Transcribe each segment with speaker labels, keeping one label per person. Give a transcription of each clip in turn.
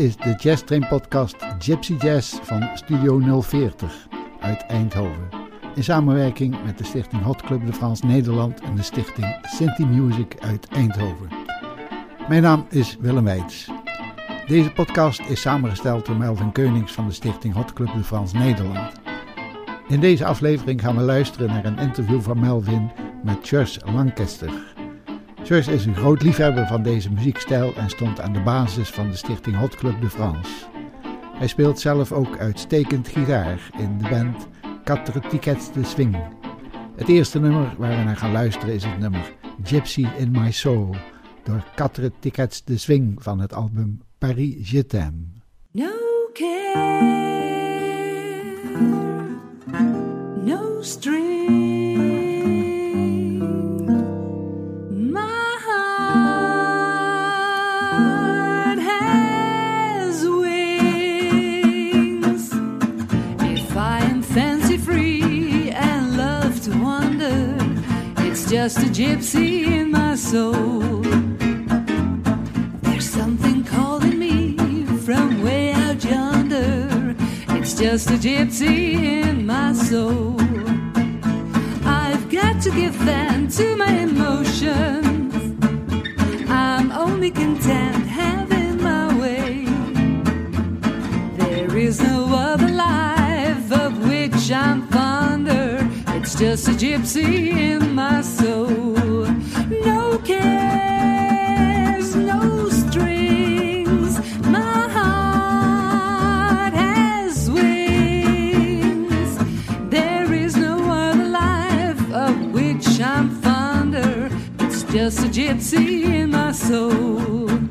Speaker 1: Is de Jazz Train podcast Gypsy Jazz van Studio 040 uit Eindhoven. In samenwerking met de stichting Hot Club de Frans Nederland en de stichting Sinti Music uit Eindhoven. Mijn naam is Willem Weits. Deze podcast is samengesteld door Melvin Keunings van de stichting Hot Club de Frans Nederland. In deze aflevering gaan we luisteren naar een interview van Melvin met Chus Lancaster. Chus is een groot liefhebber van deze muziekstijl en stond aan de basis van de stichting Hot Club de France. Hij speelt zelf ook uitstekend gitaar in de band Quatre Tickets de Swing. Het eerste nummer waar we naar gaan luisteren is het nummer Gypsy in My Soul door Quatre Tickets de Swing van het album Paris Je t'aime.
Speaker 2: No care, no string. Just a gypsy in my soul. There's something calling me from way out yonder. It's just a gypsy in my soul. I've got to give vent to my emotions. I'm only content having my way. There is no other life of which I'm. It's just a gypsy in my soul. No cares, no strings. My heart has wings. There is no other life of which I'm fonder. It's just a gypsy in my soul.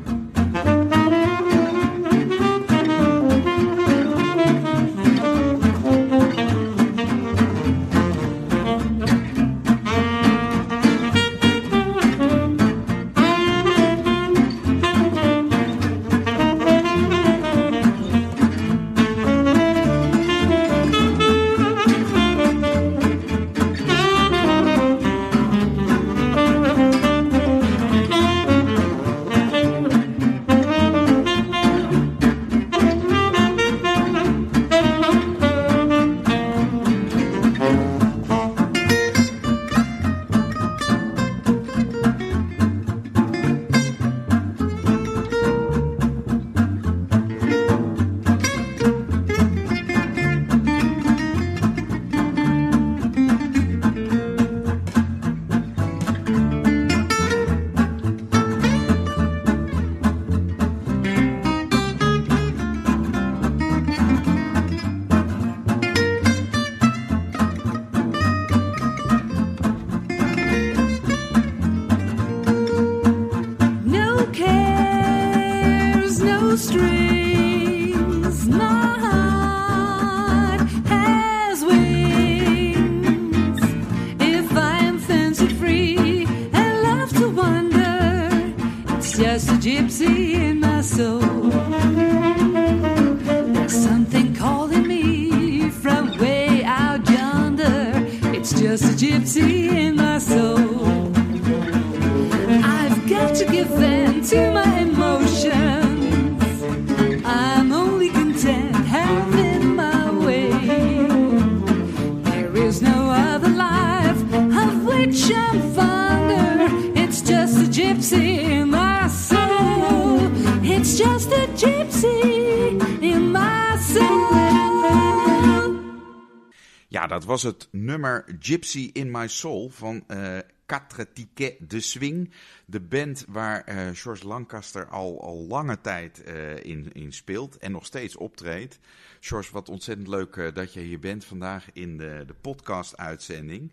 Speaker 2: Gypsy in My Soul
Speaker 3: van eh Quatre Tickets de Swing. De band waar eh George Lancaster al, al lange tijd eh, in, in speelt en nog steeds optreedt. George, wat ontzettend leuk dat je hier bent vandaag in de, de podcast-uitzending.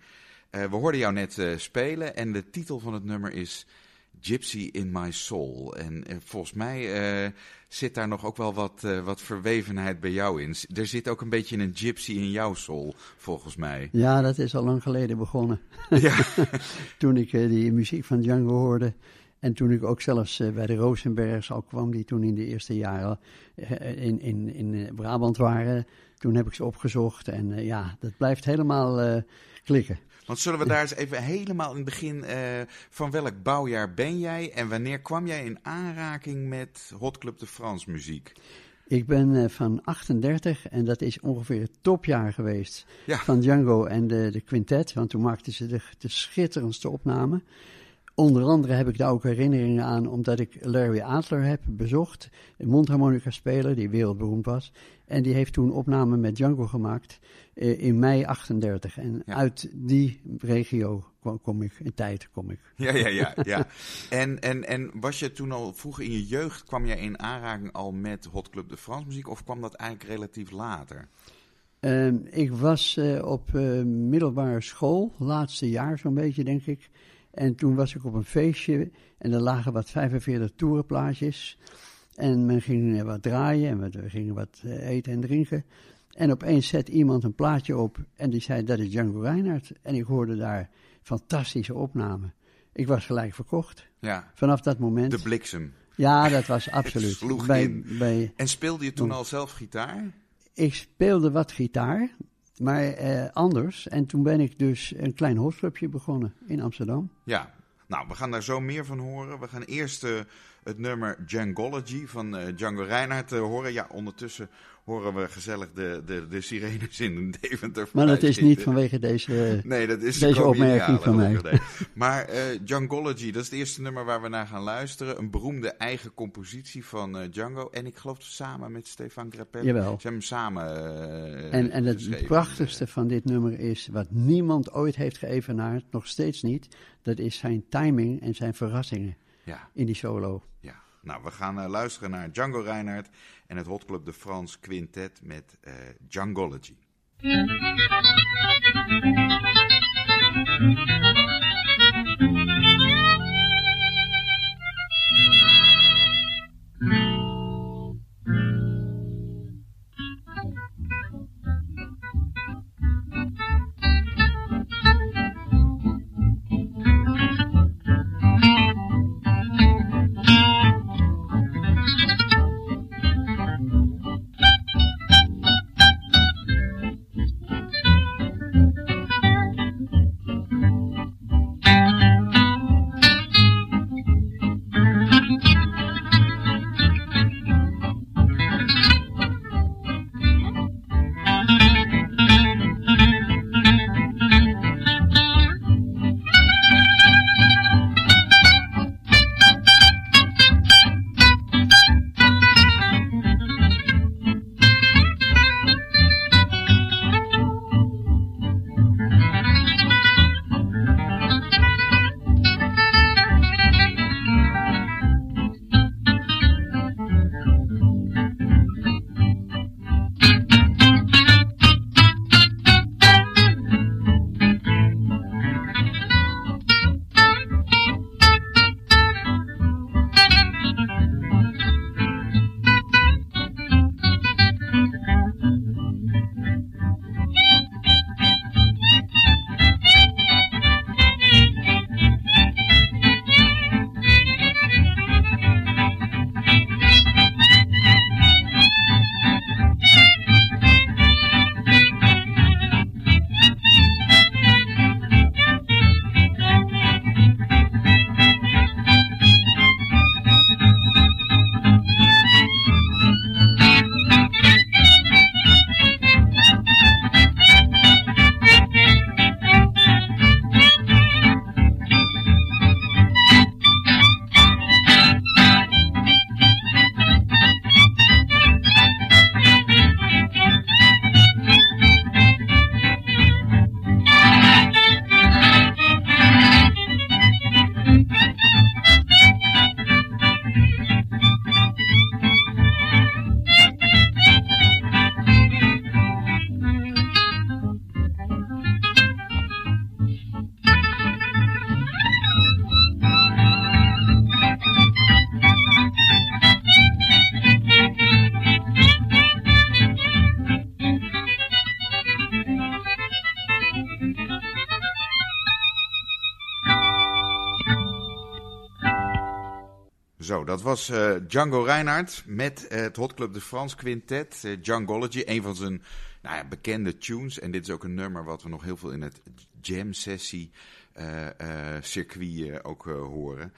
Speaker 3: We hoorden jou net spelen en de titel van het nummer is Gypsy in My Soul. En eh, volgens mij eh, zit daar nog ook wel wat, eh, wat verwevenheid bij jou in. Er zit ook een beetje een gypsy in jouw soul, volgens mij.
Speaker 4: Ja, dat is al lang geleden begonnen.
Speaker 3: Ja,
Speaker 4: toen ik die muziek van Django hoorde. En toen ik ook zelfs bij de Rosenbergs al kwam, die toen in de eerste jaren in, in, in Brabant waren. Toen heb ik ze opgezocht en ja, dat blijft helemaal klikken.
Speaker 3: Want zullen we daar eens even helemaal in het begin, uh, van welk bouwjaar ben jij en wanneer kwam jij in aanraking met Hot Club de France muziek?
Speaker 4: Ik ben uh, van 38 en dat is ongeveer het topjaar geweest ja. van Django en de, de quintet. Want toen maakten ze de, de schitterendste opname. Onder andere heb ik daar ook herinneringen aan, omdat ik Larry Adler heb bezocht, een mondharmonica-speler die wereldberoemd was. En die heeft toen opnamen met Django gemaakt eh, in mei 38. En uit die regio kom, ik, in tijd kom ik.
Speaker 3: Ja, ja, ja. ja. en, en, en was je toen al vroeger in je jeugd, kwam jij in aanraking al met Hot Club de France muziek of kwam dat eigenlijk relatief later?
Speaker 4: Uh, ik was uh, op uh, middelbare school, laatste jaar zo'n beetje denk ik. En toen was ik op een feestje en er lagen wat 45 toerenplaatjes. En men ging wat draaien en we gingen wat eh, eten en drinken. En opeens zet iemand een plaatje op en die zei dat is Django Reinhardt. En ik hoorde daar fantastische opnamen. Ik was gelijk verkocht.
Speaker 3: Ja.
Speaker 4: Vanaf dat moment.
Speaker 3: De bliksem.
Speaker 4: Ja, dat was absoluut.
Speaker 3: bij, bij, en speelde je toen al zelf gitaar?
Speaker 4: Ik speelde wat gitaar, maar eh, anders. En toen ben ik dus een klein hostclubje begonnen in Amsterdam.
Speaker 3: Ja, nou, we gaan daar zo meer van horen. We gaan eerst uh, het nummer Djangology van uh, Django Reinhardt uh, horen. Ja, ondertussen horen we gezellig de, de, de sirenes in Deventer.
Speaker 4: Maar dat is niet vanwege deze,
Speaker 3: nee, dat is
Speaker 4: deze opmerking van mij.
Speaker 3: Maar uh, Djangology, dat is het eerste nummer waar we naar gaan luisteren. Een beroemde eigen compositie van uh, Django. En ik geloof samen met Stefan Grappelli.
Speaker 4: Jawel.
Speaker 3: Ze hebben hem samen uh,
Speaker 4: En, en het prachtigste van dit nummer is, wat niemand ooit heeft geëvenaard, nog steeds niet. Dat is zijn timing en zijn verrassingen
Speaker 3: ja.
Speaker 4: in die solo.
Speaker 3: Ja. Nou, we gaan uh, luisteren naar Django Reinhardt en het Hot Club de France Quintet met uh, Djangology. Was uh, Django Reinhardt met uh, het Hot Club de France Quintet. Uh, Djangology, een van zijn nou ja, bekende tunes. En dit is ook een nummer wat we nog heel veel in het jam-sessie circuit ook horen.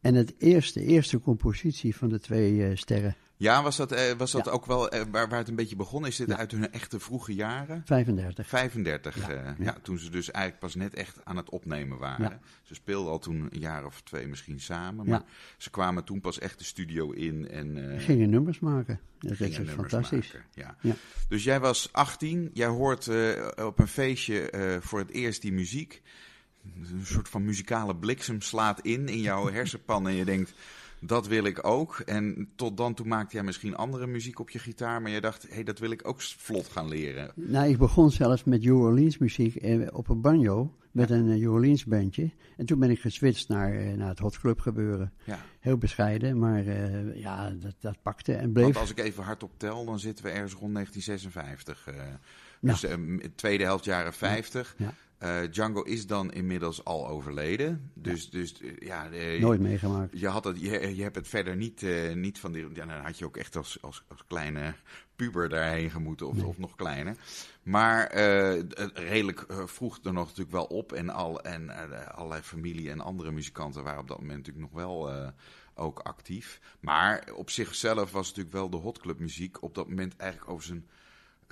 Speaker 4: En het eerste, eerste compositie van de twee sterren.
Speaker 3: Ja, was dat, eh, was dat ook wel eh, waar, waar het een beetje begon? Is dit uit hun echte vroege jaren?
Speaker 4: 35.
Speaker 3: 35, ja, eh, ja. toen ze dus eigenlijk pas net echt aan het opnemen waren. Ze speelden al toen een jaar of twee misschien samen, maar ze kwamen toen pas echt de studio in. En,
Speaker 4: gingen nummers maken. Dat is fantastisch.
Speaker 3: Maken, ja. Dus jij was 18, jij hoort op een feestje voor het eerst die muziek. Een soort van muzikale bliksem slaat in in jouw hersenpan en je denkt dat wil ik ook. En tot dan toe maakte jij misschien andere muziek op je gitaar, maar je dacht, hé, hey, dat wil ik ook vlot gaan leren.
Speaker 4: Nou, ik begon zelfs met New Orleans muziek eh, op een banjo, met een uh, New Orleans bandje. En toen ben ik geswitcht naar, uh, naar het Hot Club gebeuren. Ja. Heel bescheiden, maar ja, dat, dat pakte en bleef. Want
Speaker 3: als ik even hardop tel, dan zitten we ergens rond 1956. Dus tweede helft jaren 50. Ja. Uh, Django is dan inmiddels al overleden. Dus, dus eh, ja.
Speaker 4: Nooit meegemaakt.
Speaker 3: Je, had het, je, je hebt het verder niet, niet van die. Ja, dan had je ook echt als, als, als kleine puber daarheen gemoeten, of, of nog kleiner. Maar redelijk vroeg er nog natuurlijk wel op. En, al, en allerlei familie en andere muzikanten waren op dat moment natuurlijk nog wel ook actief. Maar op zichzelf was natuurlijk wel de hotclub muziek op dat moment eigenlijk over zijn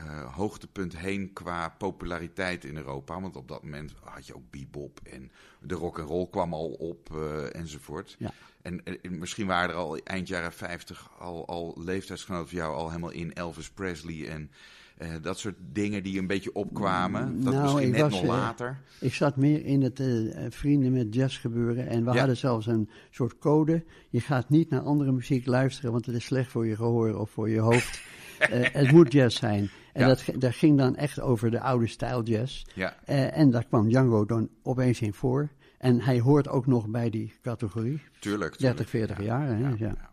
Speaker 3: uh, hoogtepunt heen qua populariteit in Europa. Want op dat moment had je ook bebop en de rock and roll kwam al op uh, enzovoort. Ja. En, misschien waren er al eind jaren 50 al, al leeftijdsgenoten van jou al helemaal in Elvis Presley en uh, dat soort dingen die een beetje opkwamen. Dat nou, misschien net nog later.
Speaker 4: ik zat meer in het vrienden met jazz gebeuren en we hadden zelfs een soort code. Je gaat niet naar andere muziek luisteren, want het is slecht voor je gehoor of voor je hoofd. het moet jazz zijn. En dat, dat ging dan echt over de oude stijl jazz. Ja. Uh, en daar kwam Django dan opeens in voor. En hij hoort ook nog bij die categorie.
Speaker 3: Tuurlijk.
Speaker 4: 30, 40 jaar. Hè? Ja,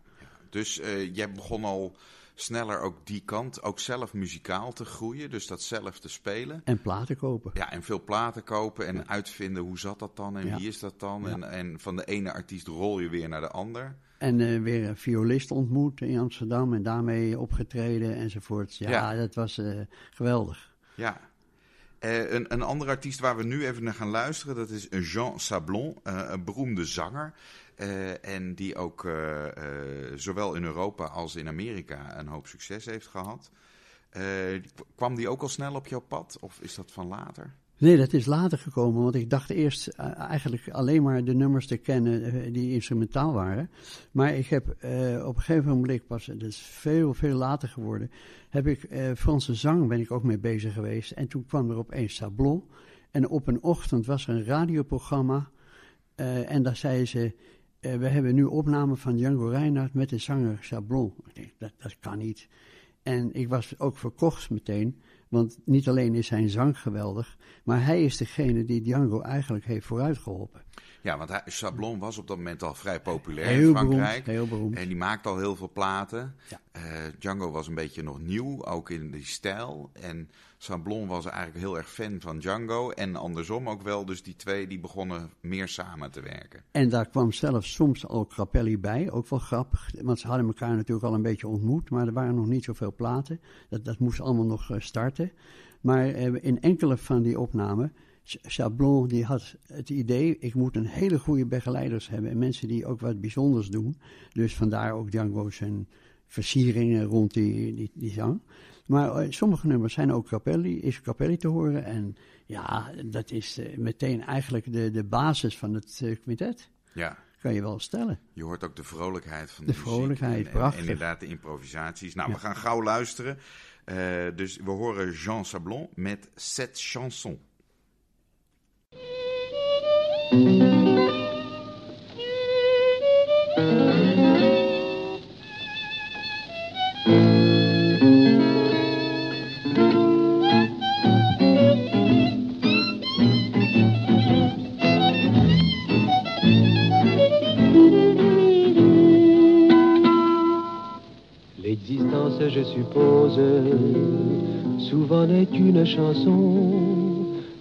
Speaker 3: Dus uh, jij begon al sneller ook die kant, ook zelf muzikaal te groeien. Dus dat zelf te spelen.
Speaker 4: En platen kopen.
Speaker 3: Ja, en veel platen kopen en uitvinden hoe zat dat dan en wie is dat dan. En, en van de ene artiest rol je weer naar de ander.
Speaker 4: En uh, weer een violist ontmoet in Amsterdam en daarmee opgetreden enzovoort. Ja, ja. dat was uh, geweldig.
Speaker 3: Ja. Uh, een, een andere artiest waar we nu even naar gaan luisteren, dat is Jean Sablon, een beroemde zanger. en die ook zowel in Europa als in Amerika een hoop succes heeft gehad. kwam die ook al snel op jouw pad of is dat van later?
Speaker 4: Nee, dat is later gekomen, want ik dacht eerst uh, eigenlijk alleen maar de nummers te kennen uh, die instrumentaal waren. Maar ik heb uh, op een gegeven moment pas, dat is veel, veel later geworden, heb ik Franse zang ben ik ook mee bezig geweest. En toen kwam er opeens Sablon. En op een ochtend was er een radioprogramma en daar zei ze, we hebben nu opname van Django Reinhardt met de zanger Sablon. Ik denk, dat, dat kan niet. En ik was ook verkocht meteen. Want niet alleen is zijn zang geweldig, maar hij is degene die Django eigenlijk heeft vooruitgeholpen.
Speaker 3: Ja, want hij, Sablon was op dat moment al vrij populair in Frankrijk.
Speaker 4: heel beroemd.
Speaker 3: En die maakte al heel veel platen. Ja. Uh, Django was een beetje nog nieuw, ook in die stijl. En Sablon was eigenlijk heel erg fan van Django. En andersom ook wel. Dus die twee die begonnen meer samen te werken.
Speaker 4: En daar kwam zelfs soms al Crapelli bij. Ook wel grappig. Want ze hadden elkaar natuurlijk al een beetje ontmoet. Maar er waren nog niet zoveel platen. Dat, dat moest allemaal nog eh, starten. Maar uh, in enkele van die opnamen Chablon die had het idee, ik moet een hele goede begeleiders hebben. En mensen die ook wat bijzonders doen. Dus vandaar ook Django zijn versieringen rond die, die, die zang. Maar uh, sommige nummers zijn ook Capelli, is Capelli te horen. En ja, dat is uh, meteen eigenlijk de, de basis van het quintet. Ja. Kan je wel stellen.
Speaker 3: Je hoort ook de vrolijkheid van de,
Speaker 4: de vrolijkheid,
Speaker 3: en,
Speaker 4: prachtig.
Speaker 3: En inderdaad de improvisaties. Nou, we gaan gauw luisteren. dus we horen Jean Sablon met Cette chanson.
Speaker 5: Je suppose, souvent n'est une chanson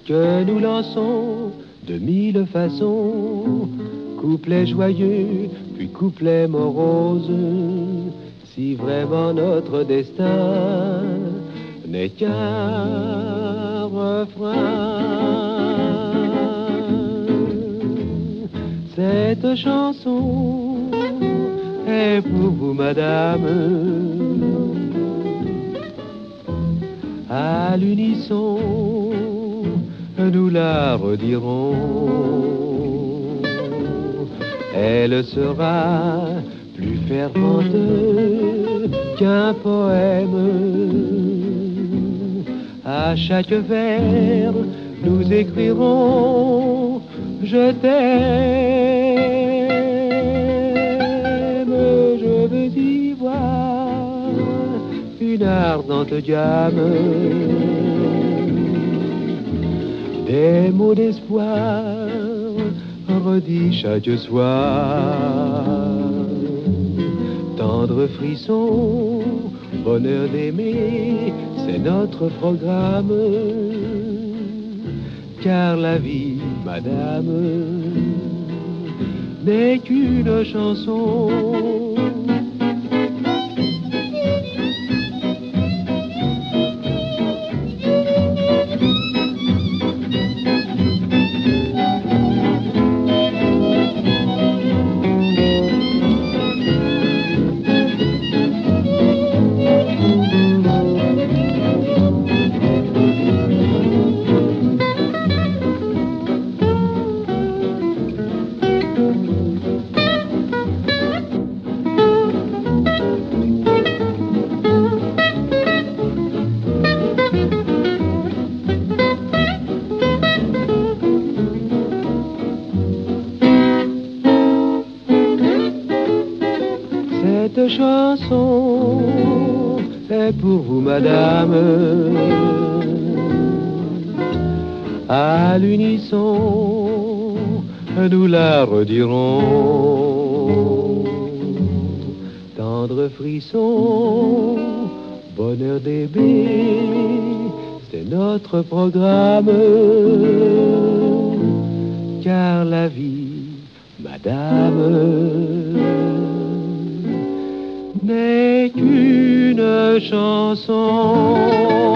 Speaker 5: que nous lançons de mille façons, couplet joyeux, puis couplet morose. Si vraiment notre destin n'est qu'un refrain. Cette chanson est pour vous, madame. À l'unisson, nous la redirons. Elle sera plus fervente qu'un poème. À chaque vers, nous écrirons Je t'aime, une ardente gamme des mots d'espoir redits chaque soir. Tendre frisson, bonheur d'aimer, c'est notre programme. Car la vie, madame, n'est qu'une chanson. Pour vous, madame. À l'unisson, nous la redirons. Tendre frisson, bonheur bébés, c'est notre programme. Car la vie, madame, chanson.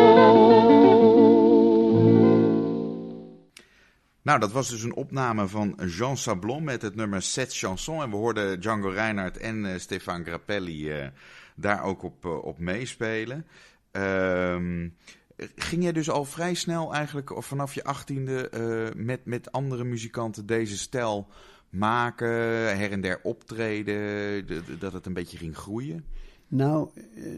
Speaker 3: Nou, dat was dus een opname van Jean Sablon met het nummer Set Chanson. En we hoorden Django Reinhardt en uh, Stefan Grappelli uh, daar ook op, uh, op meespelen. Ehm, ging jij dus al vrij snel eigenlijk, of vanaf je achttiende, met, met andere muzikanten deze stijl maken, her en der optreden, dat het een beetje ging groeien?
Speaker 4: Nou,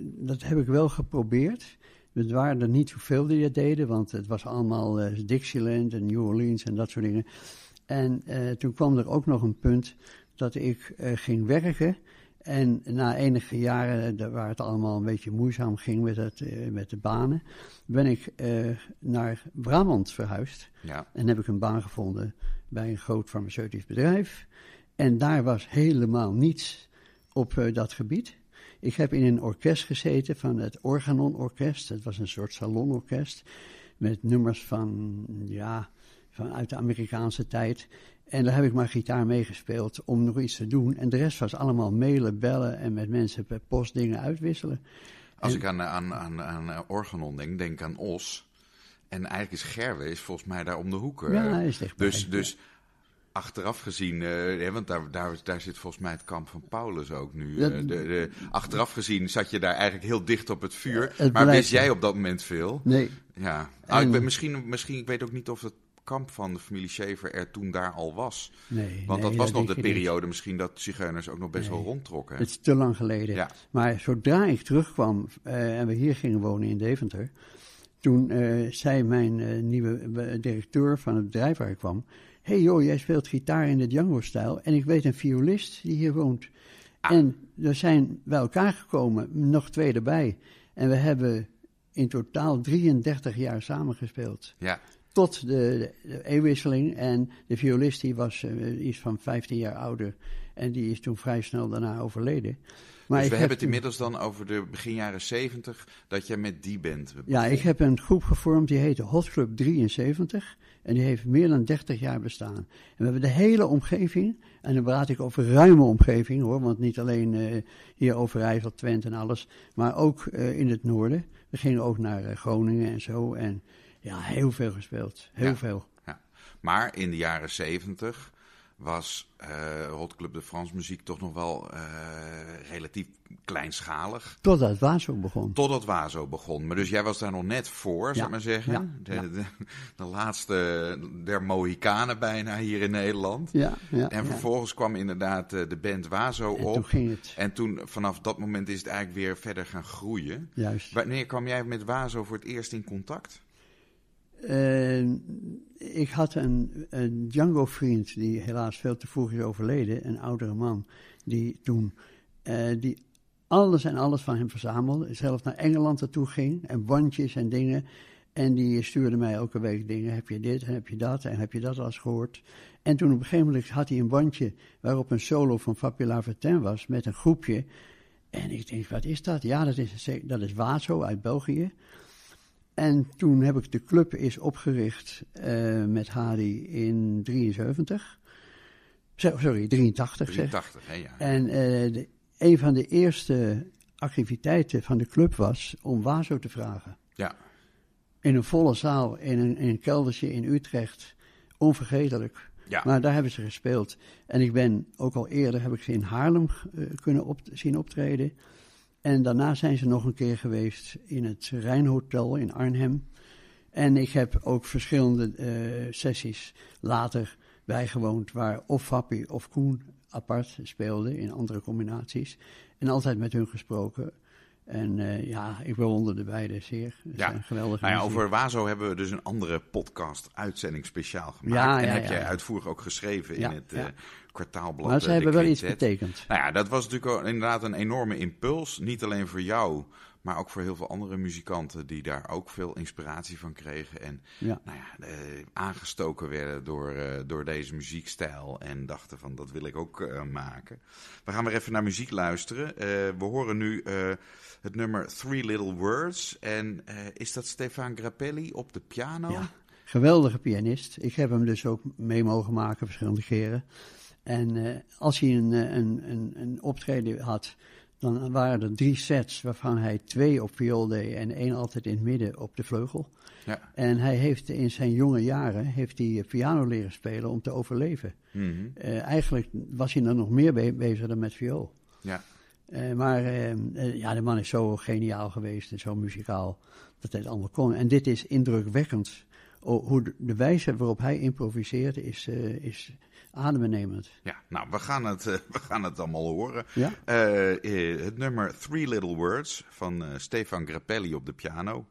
Speaker 4: dat heb ik wel geprobeerd. Het waren er niet zoveel die dat deden, want het was allemaal uh, Dixieland en New Orleans en dat soort dingen. En uh, toen kwam er ook nog een punt dat ik uh, ging werken. En na enige jaren, waar het allemaal een beetje moeizaam ging met, het, met de banen, ben ik naar Brabant verhuisd.
Speaker 3: Ja.
Speaker 4: En heb ik een baan gevonden bij een groot farmaceutisch bedrijf. En daar was helemaal niets op dat gebied. Ik heb in een orkest gezeten van het Organon Orkest. Het was een soort salonorkest met nummers van, ja, van uit de Amerikaanse tijd. En daar heb ik maar gitaar meegespeeld om nog iets te doen. En de rest was allemaal mailen, bellen en met mensen per post dingen uitwisselen.
Speaker 3: Als
Speaker 4: en,
Speaker 3: ik aan, aan, aan, aan Organon denk, denk aan Os. En eigenlijk is Gerwe is volgens mij daar om de hoek.
Speaker 4: Ja, is echt
Speaker 3: dus, dus achteraf gezien, uh, want daar, daar, daar zit volgens mij het kamp van Paulus ook nu. Uh, de, de, achteraf gezien zat je daar eigenlijk heel dicht op het vuur.
Speaker 4: Het
Speaker 3: maar wist jij op dat moment veel?
Speaker 4: Nee.
Speaker 3: Ja. Ah, ik ben, misschien, misschien, ik weet ook niet of het kamp van de familie Schaefer er toen daar al was.
Speaker 4: Nee,
Speaker 3: Want
Speaker 4: nee,
Speaker 3: dat was
Speaker 4: dat
Speaker 3: nog de periode misschien dat zigeuners ook nog best
Speaker 4: Nee.
Speaker 3: wel rondtrokken.
Speaker 4: Het is te lang geleden.
Speaker 3: Ja.
Speaker 4: Maar zodra ik terugkwam uh, en we hier gingen wonen in Deventer, toen uh, zei mijn uh, nieuwe directeur van het bedrijf waar ik kwam: hey joh, jij speelt gitaar in de Django-stijl en ik weet een violist die hier woont.
Speaker 3: Ah.
Speaker 4: En er zijn bij elkaar gekomen, nog twee erbij. En we hebben in totaal 33 jaar samengespeeld.
Speaker 3: Ja.
Speaker 4: tot de, eeuwwisseling. En de violist die was uh, iets van 15 jaar ouder. En die is toen vrij snel daarna overleden.
Speaker 3: Maar dus we hebben het inmiddels dan over de begin jaren 70 dat jij met die bent.
Speaker 4: Ja, ik heb een groep gevormd die heette Hot Club 73. En die heeft meer dan 30 jaar bestaan. En we hebben de hele omgeving, en dan praat ik over ruime omgeving hoor, want niet alleen uh, hier over IJssel, Twente en alles, maar ook uh, in het noorden. We gingen ook naar uh, Groningen en zo. En ja, heel veel gespeeld. Heel
Speaker 3: ja,
Speaker 4: veel.
Speaker 3: Ja. Maar in de jaren 70 was uh, Hot Club de France muziek toch nog wel uh, relatief kleinschalig.
Speaker 4: Totdat Wazo begon.
Speaker 3: Totdat Wazo begon. Maar dus jij was daar nog net voor, ja. zou ik maar zeggen.
Speaker 4: Ja.
Speaker 3: De, de, de, laatste der Mohikanen bijna hier in Nederland.
Speaker 4: Ja, ja,
Speaker 3: en vervolgens kwam inderdaad uh, de band Wazo
Speaker 4: en
Speaker 3: op.
Speaker 4: Toen ging het.
Speaker 3: En toen, vanaf dat moment is het eigenlijk weer verder gaan groeien.
Speaker 4: Juist.
Speaker 3: Wanneer kwam jij met Wazo voor het eerst in contact?
Speaker 4: Uh, ik had een, een Django-vriend die helaas veel te vroeg is overleden, een oudere man, die toen uh, die alles en alles van hem verzamelde, zelf naar Engeland naartoe ging en bandjes en dingen. En die stuurde mij elke week dingen. Heb je dit en heb je dat en heb je dat al eens gehoord? En toen op een gegeven moment had hij een bandje waarop een solo van Fabiola Vertin was met een groepje. En ik denk, wat is dat? Ja, dat is, dat is Wazo uit België. En toen heb ik de club is opgericht uh, met Hadi in 73. Sorry, 83
Speaker 3: 83, hè, ja.
Speaker 4: En uh, de, een van de eerste activiteiten van de club was om Wazo te vragen.
Speaker 3: Ja.
Speaker 4: In een volle zaal, in een, in een keldertje in Utrecht. Onvergetelijk.
Speaker 3: Ja.
Speaker 4: Maar daar hebben ze gespeeld. En ik ben ook al eerder, heb ik ze in Haarlem uh, kunnen op, zien optreden. En daarna zijn ze nog een keer geweest in het Rijnhotel in Arnhem. En ik heb ook verschillende uh, sessies later bijgewoond waar of Fappy of Koen apart speelden in andere combinaties. En altijd met hun gesproken. En uh, ja, ik bewonder de beide zeer. Het
Speaker 3: ja.
Speaker 4: geweldig.
Speaker 3: Nou ja, over Wazo hebben we dus een andere podcast-uitzending speciaal gemaakt.
Speaker 4: Ja,
Speaker 3: en heb jij uitvoerig ook geschreven in het uh, kwartaalblad.
Speaker 4: Maar ze
Speaker 3: uh,
Speaker 4: hebben wel iets betekend.
Speaker 3: Nou ja, dat was natuurlijk inderdaad een enorme impuls. Niet alleen voor jou, maar ook voor heel veel andere muzikanten die daar ook veel inspiratie van kregen. En
Speaker 4: Ja.
Speaker 3: nou ja, eh, aangestoken werden door, eh, door deze muziekstijl. En dachten van dat wil ik ook eh, maken. We gaan weer even naar muziek luisteren. Eh, we horen nu eh, het nummer Three Little Words. En eh, is dat Stefan Grappelli op de piano?
Speaker 4: Ja, geweldige pianist. Ik heb hem dus ook mee mogen maken verschillende keren. En uh, als hij een, een, een, een optreden had, dan waren er drie sets waarvan hij twee op viool deed en één altijd in het midden op de vleugel.
Speaker 3: Ja.
Speaker 4: En hij heeft in zijn jonge jaren heeft hij piano leren spelen om te overleven. Uh, eigenlijk was hij er nog meer be bezig dan met viool.
Speaker 3: Ja.
Speaker 4: Uh, maar uh, ja, de man is zo geniaal geweest en zo muzikaal dat hij het allemaal kon. En dit is indrukwekkend. O, hoe de, de, wijze waarop hij improviseert is, is adembenemend.
Speaker 3: Ja, nou, we gaan het, uh, we gaan het allemaal horen.
Speaker 4: Ja?
Speaker 3: Uh, uh, het nummer Three Little Words van Stefan Grappelli op de piano.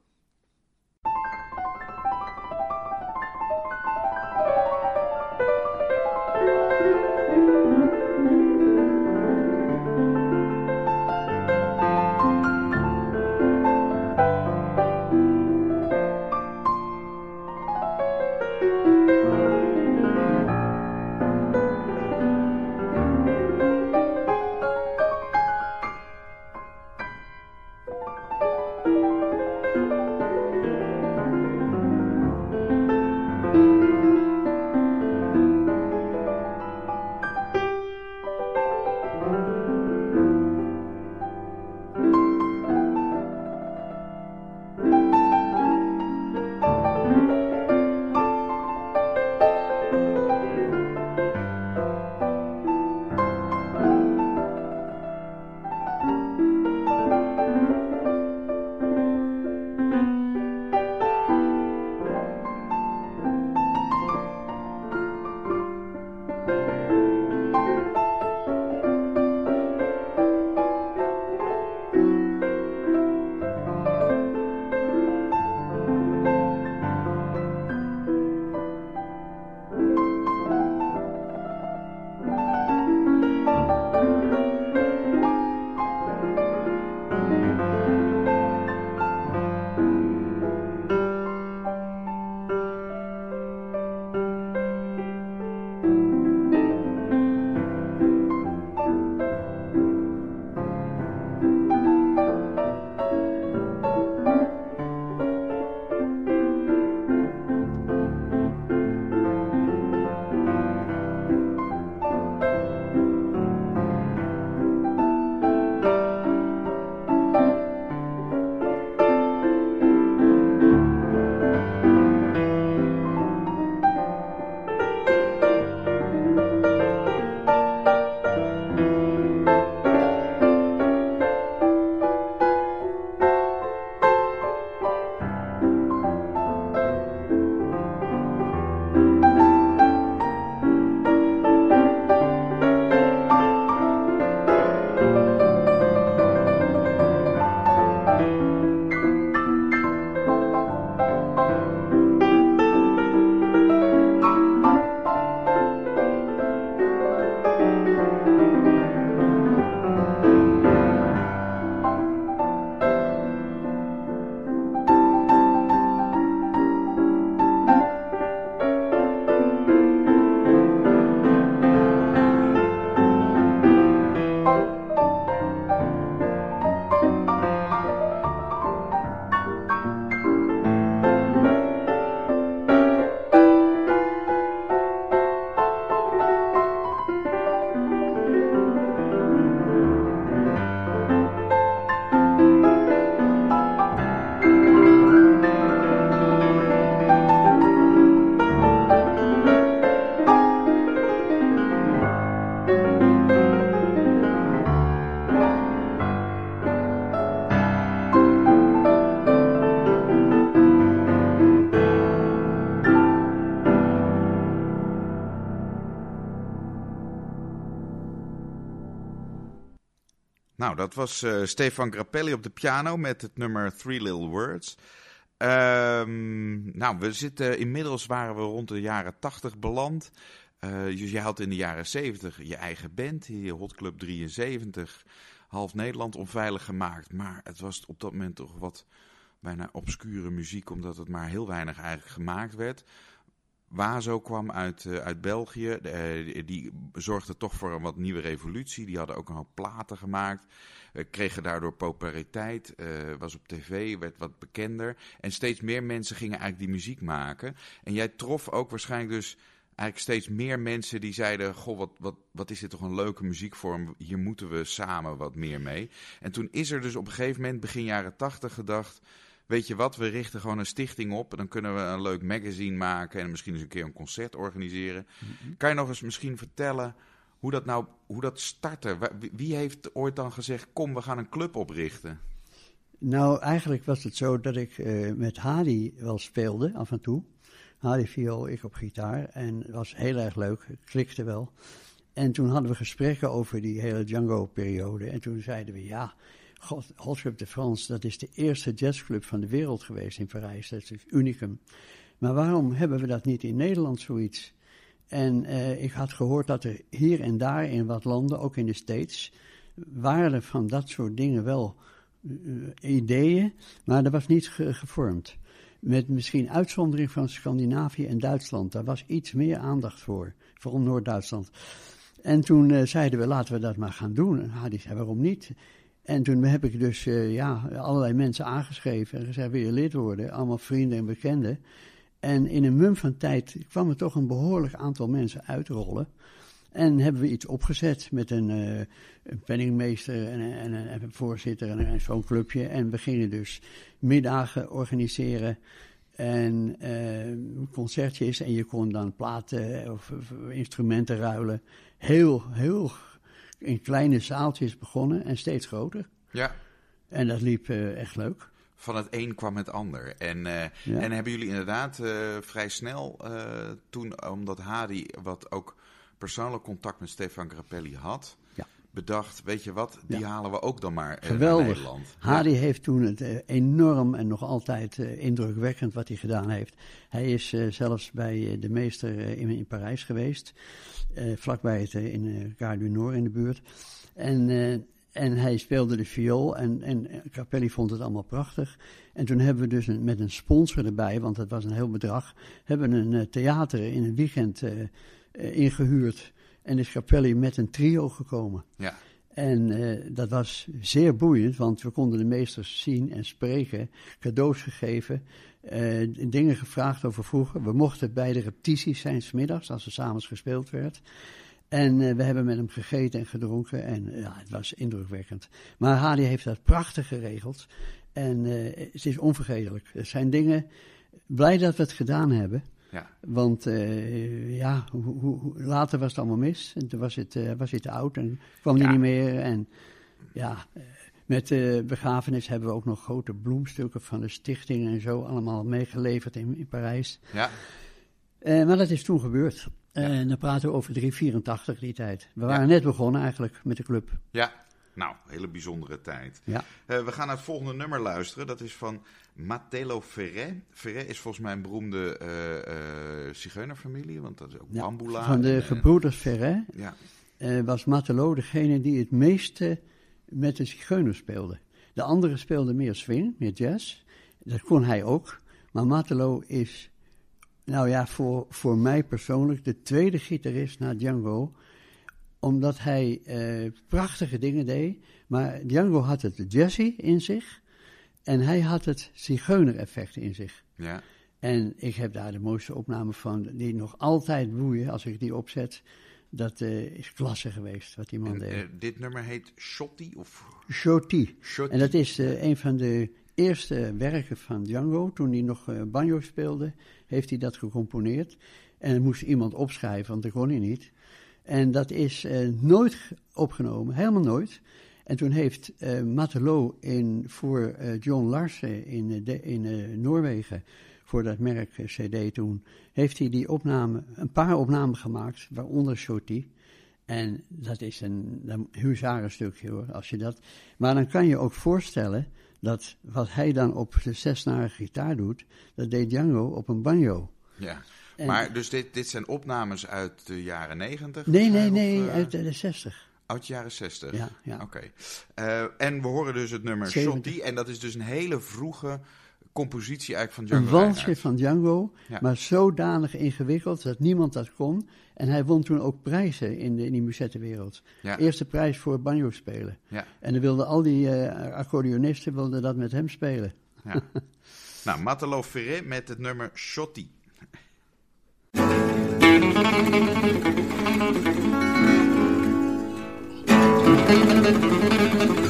Speaker 3: Dat was uh, Stefan Grappelli op de piano met het nummer Three Little Words. Ehm, nou, we zitten inmiddels waren we rond de jaren 80 beland. Uh, dus je had in de jaren 70 je eigen band, je Hot Club 73, half Nederland onveilig gemaakt. Maar het was op dat moment toch wat bijna obscure muziek, omdat het maar heel weinig eigenlijk gemaakt werd. Wazo kwam uit, uh, uit België. Die zorgde toch voor een wat nieuwe revolutie. Die hadden ook een hoop platen gemaakt. Uh, kregen daardoor populariteit. was op tv, werd wat bekender. En steeds meer mensen gingen eigenlijk die muziek maken. En jij trof ook waarschijnlijk dus eigenlijk steeds meer mensen die zeiden: Goh, wat, wat, wat is dit toch een leuke muziekvorm? Hier moeten we samen wat meer mee. En toen is er dus op een gegeven moment, begin jaren tachtig, gedacht weet je wat, we richten gewoon een stichting op. Dan kunnen we een leuk magazine maken en misschien eens een keer een concert organiseren. Mhm. Kan je nog eens misschien vertellen hoe dat nou, hoe dat startte? Wie heeft ooit dan gezegd, kom, we gaan een club oprichten?
Speaker 4: Nou, eigenlijk was het zo dat ik uh, met Hadi wel speelde, af en toe. Hadi viool, ik op gitaar. En het was heel erg leuk, het klikte wel. En toen hadden we gesprekken over die hele Django-periode. En toen zeiden we, ja, Hot Club de France, dat is de eerste jazzclub van de wereld geweest in Parijs. Dat is unicum. Maar waarom hebben we dat niet in Nederland zoiets? En uh, ik had gehoord dat er hier en daar in wat landen, ook in de States, waren van dat soort dingen wel uh, ideeën, maar dat was niet ge gevormd. Met misschien uitzondering van Scandinavië en Duitsland. Daar was iets meer aandacht voor, vooral Noord-Duitsland. En toen zeiden we, laten we dat maar gaan doen. En Hadi zei, waarom niet? En toen heb ik dus ja, allerlei mensen aangeschreven en gezegd: wil je lid worden? Allemaal vrienden en bekenden. En in een mum van tijd kwam er toch een behoorlijk aantal mensen uitrollen. En hebben we iets opgezet met een, uh, een penningmeester en, en, en, een voorzitter en, en zo'n clubje. En we gingen dus middagen organiseren en uh, concertjes. En je kon dan platen of, of instrumenten ruilen. Heel, heel in kleine zaaltjes begonnen en steeds groter.
Speaker 3: Ja.
Speaker 4: En dat liep uh, echt leuk.
Speaker 3: Van het een kwam het ander. En, uh, ja. en hebben jullie inderdaad uh, vrij snel toen, omdat Hadi wat ook persoonlijk contact met Stefan Grappelli had,
Speaker 4: ja.
Speaker 3: bedacht, weet je wat, die ja. halen we ook dan maar
Speaker 4: Geweldig.
Speaker 3: naar Nederland.
Speaker 4: Hadi heeft toen het enorm en nog altijd indrukwekkend wat hij gedaan heeft. Hij is zelfs bij de meester in, in Parijs geweest. Vlakbij het in Gare du Nord in de buurt. En, en hij speelde de viool en, en Capelli vond het allemaal prachtig. En toen hebben we dus een, met een sponsor erbij, want dat was een heel bedrag, hebben een theater in een weekend ingehuurd. En is Capelli met een trio gekomen.
Speaker 3: Ja.
Speaker 4: En dat was zeer boeiend, want we konden de meesters zien en spreken, cadeaus gegeven. Dingen gevraagd over vroeger. We mochten bij de repetities zijn, smiddags, als er s'avonds gespeeld werd. En uh, we hebben met hem gegeten en gedronken. En uh, ja, het was indrukwekkend. Maar Hadi heeft dat prachtig geregeld. En het is onvergetelijk. Het zijn dingen. Blij dat we het gedaan hebben.
Speaker 3: Ja.
Speaker 4: Want ja, hoe, hoe, later was het allemaal mis. En toen was het, was hij te oud en kwam hij ja. niet meer. En ja. Met de begrafenis hebben we ook nog grote bloemstukken van de stichting en zo allemaal meegeleverd in, in Parijs.
Speaker 3: Ja.
Speaker 4: Uh, maar dat is toen gebeurd. En dan praten we over 384 die tijd. We waren net begonnen eigenlijk met de club.
Speaker 3: Ja, nou, hele bijzondere tijd.
Speaker 4: Ja.
Speaker 3: Uh, we gaan naar het volgende nummer luisteren. Dat is van Matelo Ferré. Ferré is volgens mij een beroemde uh, uh, zigeunerfamilie, want dat is ook ja, Bambula.
Speaker 4: Van de
Speaker 3: en,
Speaker 4: gebroeders Ferré
Speaker 3: ja.
Speaker 4: was Matelo degene die het meeste met de zigeuner speelde. De anderen speelden meer swing, meer jazz. Dat kon hij ook. Maar Matelo is, nou ja, voor, voor mij persoonlijk de tweede gitarist na Django. Omdat hij eh, prachtige dingen deed. Maar Django had het jazzy in zich. En hij had het zigeuner-effect in zich.
Speaker 3: Ja.
Speaker 4: En ik heb daar de mooiste opname van, die nog altijd boeien als ik die opzet. Dat uh, is klasse geweest, wat die man
Speaker 3: en,
Speaker 4: deed.
Speaker 3: Uh, dit nummer heet Shotty? Of...
Speaker 4: Shotty. En dat is uh, een van de eerste werken van Django. Toen hij nog banjo speelde, heeft hij dat gecomponeerd. En moest iemand opschrijven, want dat kon hij niet. En dat is nooit opgenomen, helemaal nooit. En toen heeft Matelot in, voor John Larsen in, de, in Noorwegen voor dat merk CD toen, heeft hij die opname, een paar opnamen gemaakt, waaronder Shoti. En dat is een, een huzarenstukje hoor, als je dat... Maar dan kan je ook voorstellen dat wat hij dan op de zesnarige gitaar doet, dat deed Django op een banjo.
Speaker 3: Ja. maar dus dit, dit zijn opnames uit de jaren negentig?
Speaker 4: Nee, nee, nee, uit de, 60.
Speaker 3: Uit de jaren 60?
Speaker 4: Ja. ja.
Speaker 3: Oké. Eh, en we horen dus het nummer 70. En dat is dus een hele vroege compositie eigenlijk van Django.
Speaker 4: Een walsje van Django, maar zodanig ingewikkeld dat niemand dat kon. En hij won toen ook prijzen in, de, in die muzettenwereld. Ja. Eerste prijs voor banjo spelen. Ja. En dan wilden al die uh, accordeonisten wilden dat met hem spelen. Ja.
Speaker 3: nou, Matalo Ferré met het nummer Shotti.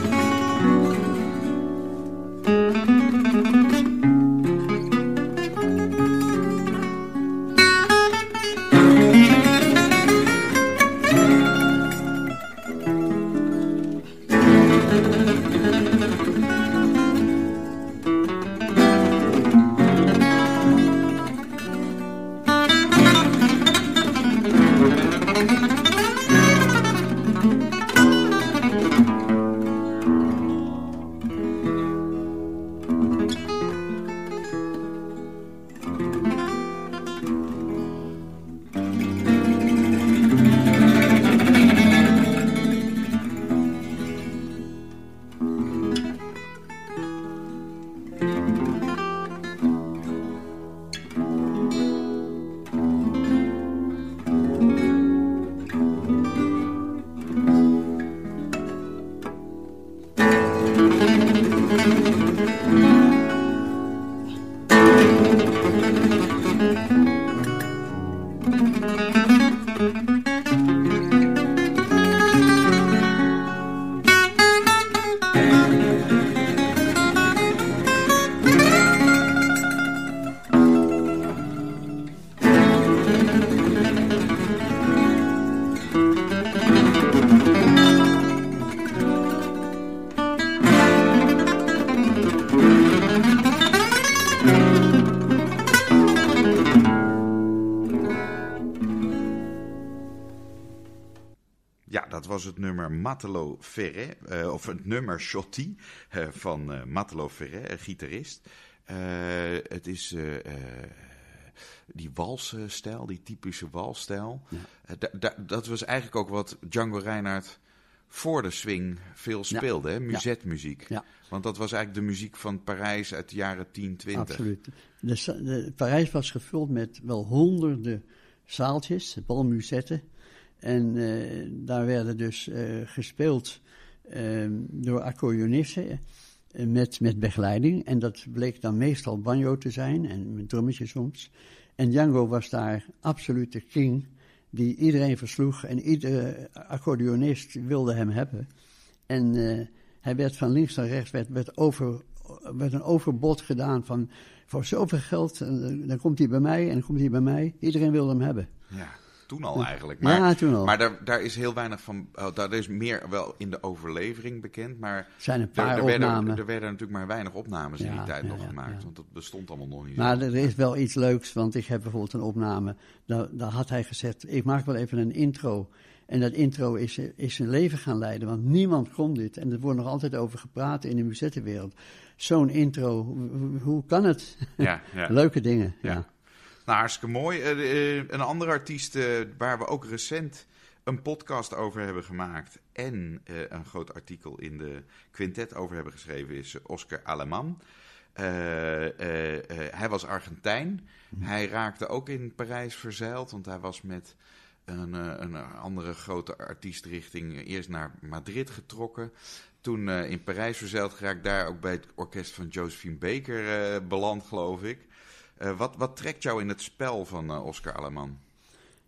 Speaker 3: Matelo Ferré, uh, of het nummer Shotti uh, van uh, Matelo Ferré, een gitarist. het is die walsstijl, die typische walsstijl. Ja. dat was eigenlijk ook wat Django Reinhardt voor de swing veel speelde, ja. hè? muzetmuziek. Ja. Want dat was eigenlijk de muziek van Parijs uit de jaren 10, 20.
Speaker 4: Absoluut. De, de, Parijs was gevuld met wel honderden zaaltjes, balmuzetten. En uh, daar werden dus uh, gespeeld uh, door accordeonisten eh, met, met begeleiding. En dat bleek dan meestal banjo te zijn en met drummetje soms. En Django was daar absoluut de king die iedereen versloeg en iedere accordeonist wilde hem hebben. En hij werd van links naar rechts werd, werd, over, een overbod gedaan van voor zoveel geld, dan komt hij bij mij en dan komt hij bij mij. Iedereen wilde hem hebben.
Speaker 3: Ja toen al eigenlijk. Maar, ja, toen al. Maar daar, daar is heel weinig van. Oh, daar is meer wel in de overlevering bekend. Maar
Speaker 4: zijn een paar
Speaker 3: er,
Speaker 4: opnamen.
Speaker 3: Werden, er werden natuurlijk maar weinig opnames in die tijd nog gemaakt. Want dat bestond allemaal nog niet.
Speaker 4: Maar er is wel iets leuks. Want ik heb bijvoorbeeld een opname. Daar, daar had hij gezegd: Ik maak wel even een intro. En dat intro is, is zijn leven gaan leiden. Want niemand kon dit. En er wordt nog altijd over gepraat in de muzettenwereld. Zo'n intro, hoe, kan het? Ja, Leuke dingen. ja.
Speaker 3: Nou, hartstikke mooi. Eh, eh, een andere artiest eh, waar we ook recent een podcast over hebben gemaakt en een groot artikel in de Quintet over hebben geschreven is Oscar Aleman. hij was Argentijn. Mhm. Hij raakte ook in Parijs verzeild, want hij was met een, een andere grote artiest richting eerst naar Madrid getrokken. Toen in Parijs verzeild geraakt, daar ook bij het orkest van Josephine Baker beland, geloof ik. Eh, wat, wat trekt jou in het spel van uh, Oscar Aleman?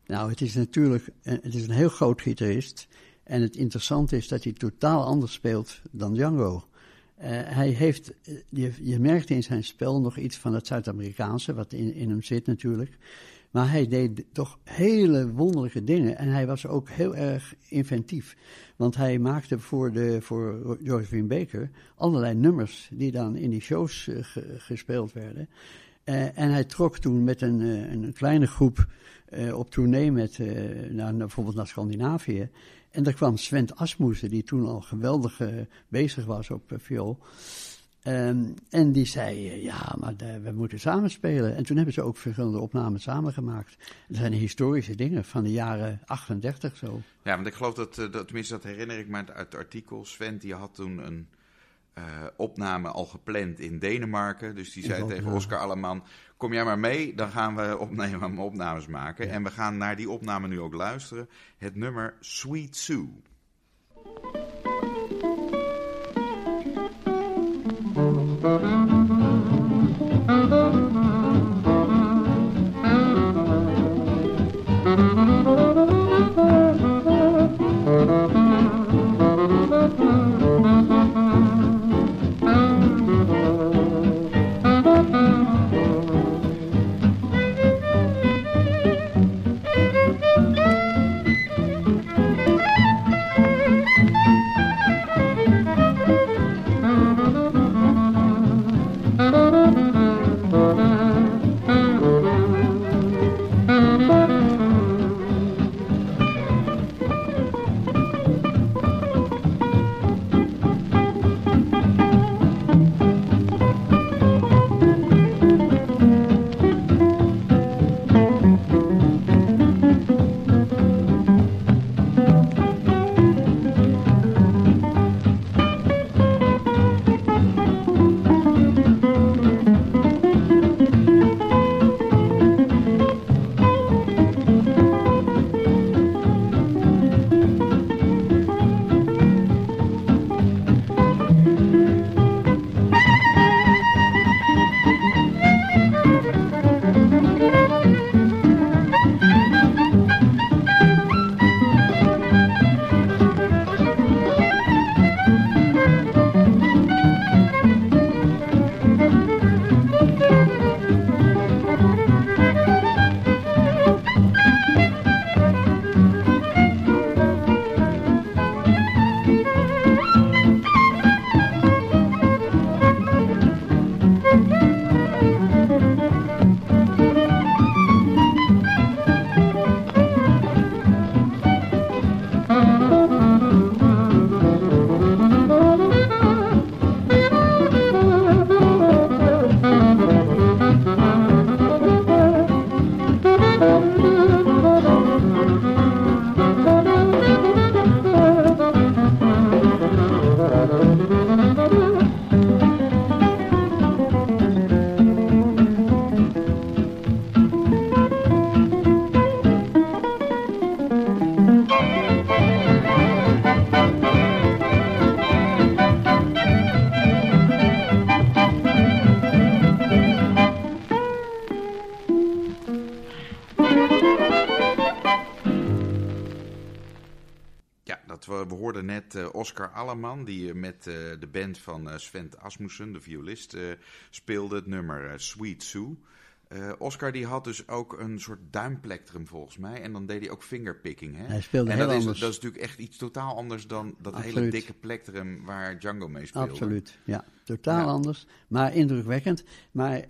Speaker 4: Nou, het is natuurlijk het is een heel groot gitarist. En het interessante is dat hij totaal anders speelt dan Django. Uh, hij heeft, je, je merkt in zijn spel nog iets van het Zuid-Amerikaanse, wat in, in hem zit natuurlijk. Maar hij deed toch hele wonderlijke dingen. En hij was ook heel erg inventief. Want hij maakte voor, de, voor Josephine Baker allerlei nummers die dan in die shows gespeeld werden. Uh, en hij trok toen met een, uh, een kleine groep uh, op tournee met, naar, bijvoorbeeld naar Scandinavië. En daar kwam Sven Asmussen, die toen al geweldig bezig was op viool. Um, en die zei, ja, maar we moeten samen spelen. En toen hebben ze ook verschillende opnames samengemaakt. Dat zijn historische dingen van de jaren 38 zo.
Speaker 3: Ja, want ik geloof dat, dat tenminste dat herinner ik me uit het artikel. Sven die had toen een uh, opname al gepland in Denemarken. Dus die zei tegen Oscar Alleman: Kom jij maar mee, dan gaan we opnemen, opnames maken. En we gaan naar die opname nu ook luisteren. Het nummer Sweet Sue. Oscar Alleman, die eh, met uh, de band van Sven Asmussen, de violist, speelde het nummer Sweet Sue. Oscar die had dus ook een soort duimplectrum volgens mij. En dan deed hij ook fingerpicking. Hè?
Speaker 4: Hij speelde
Speaker 3: en
Speaker 4: heel
Speaker 3: dat
Speaker 4: anders.
Speaker 3: Is, dat is natuurlijk echt iets totaal anders dan dat Absoluut. hele dikke plectrum waar Django mee speelde.
Speaker 4: Absoluut, ja. Totaal ja. anders, maar indrukwekkend. Maar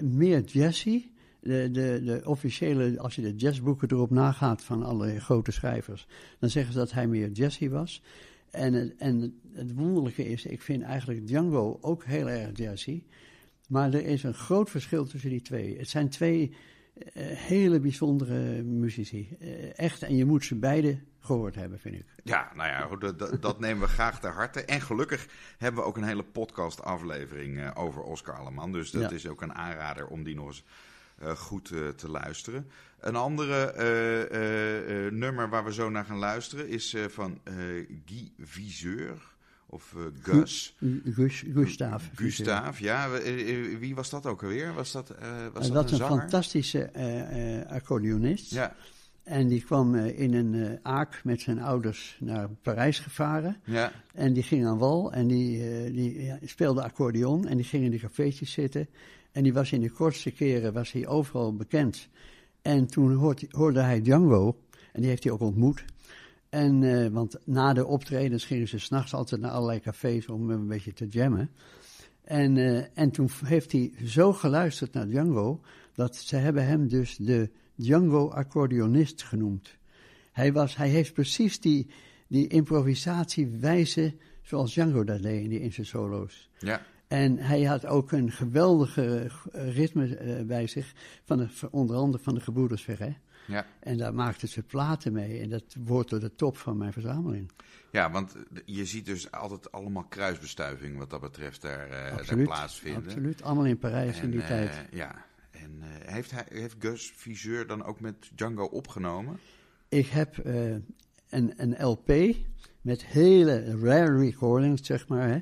Speaker 4: meer jazzy. De, de, de officiële, als je de jazzboeken erop nagaat van alle grote schrijvers, dan zeggen ze dat hij meer jazzy was. En, en het wonderlijke is, ik vind eigenlijk Django ook heel erg jazzy. Maar er is een groot verschil tussen die twee. Het zijn twee uh, hele bijzondere muzici. Uh, echt, en je moet ze beide gehoord hebben, vind ik.
Speaker 3: Ja, nou ja, dat, dat nemen we graag ter harte. En gelukkig hebben we ook een hele podcast-aflevering uh, over Oscar Alleman. Dus dat ja. is ook een aanrader om die nog eens goed te luisteren. Een andere uh, uh, nummer waar we zo naar gaan luisteren is van Guy Viseur. Of Gus.
Speaker 4: Gus. Gustav.
Speaker 3: Gustav, ja. Wie was dat ook alweer? Was dat, was
Speaker 4: dat,
Speaker 3: dat
Speaker 4: een,
Speaker 3: een,
Speaker 4: fantastische accordeonist.
Speaker 3: Ja.
Speaker 4: En die kwam in een aak met zijn ouders naar Parijs gevaren.
Speaker 3: Ja.
Speaker 4: En die ging aan wal en die, die ja, speelde accordeon. En die ging in de cafeetjes zitten. En die was in de kortste keren was hij overal bekend. En toen hoorde, hoorde hij Django, en die heeft hij ook ontmoet. En, uh, want na de optredens gingen ze s'nachts altijd naar allerlei cafés om een beetje te jammen. En, uh, en toen heeft hij zo geluisterd naar Django, dat ze hebben hem dus de Django-accordeonist genoemd. Hij, was, hij heeft precies die, die improvisatiewijze zoals Django dat deed in, in zijn solo's.
Speaker 3: Ja.
Speaker 4: En hij had ook een geweldige ritme uh, bij zich, van de, onder andere van de gebroeders Verret.
Speaker 3: Ja.
Speaker 4: En daar maakten ze platen mee. En dat wordt door de top van mijn verzameling.
Speaker 3: Ja, want je ziet dus altijd allemaal kruisbestuiving wat dat betreft daar, uh, daar plaatsvinden.
Speaker 4: Absoluut, allemaal in Parijs
Speaker 3: en,
Speaker 4: in die
Speaker 3: uh,
Speaker 4: tijd.
Speaker 3: Ja, en uh, heeft, hij, heeft Gus Viseur dan ook met Django opgenomen?
Speaker 4: Ik heb een, een LP met hele rare recordings, zeg maar. Hè.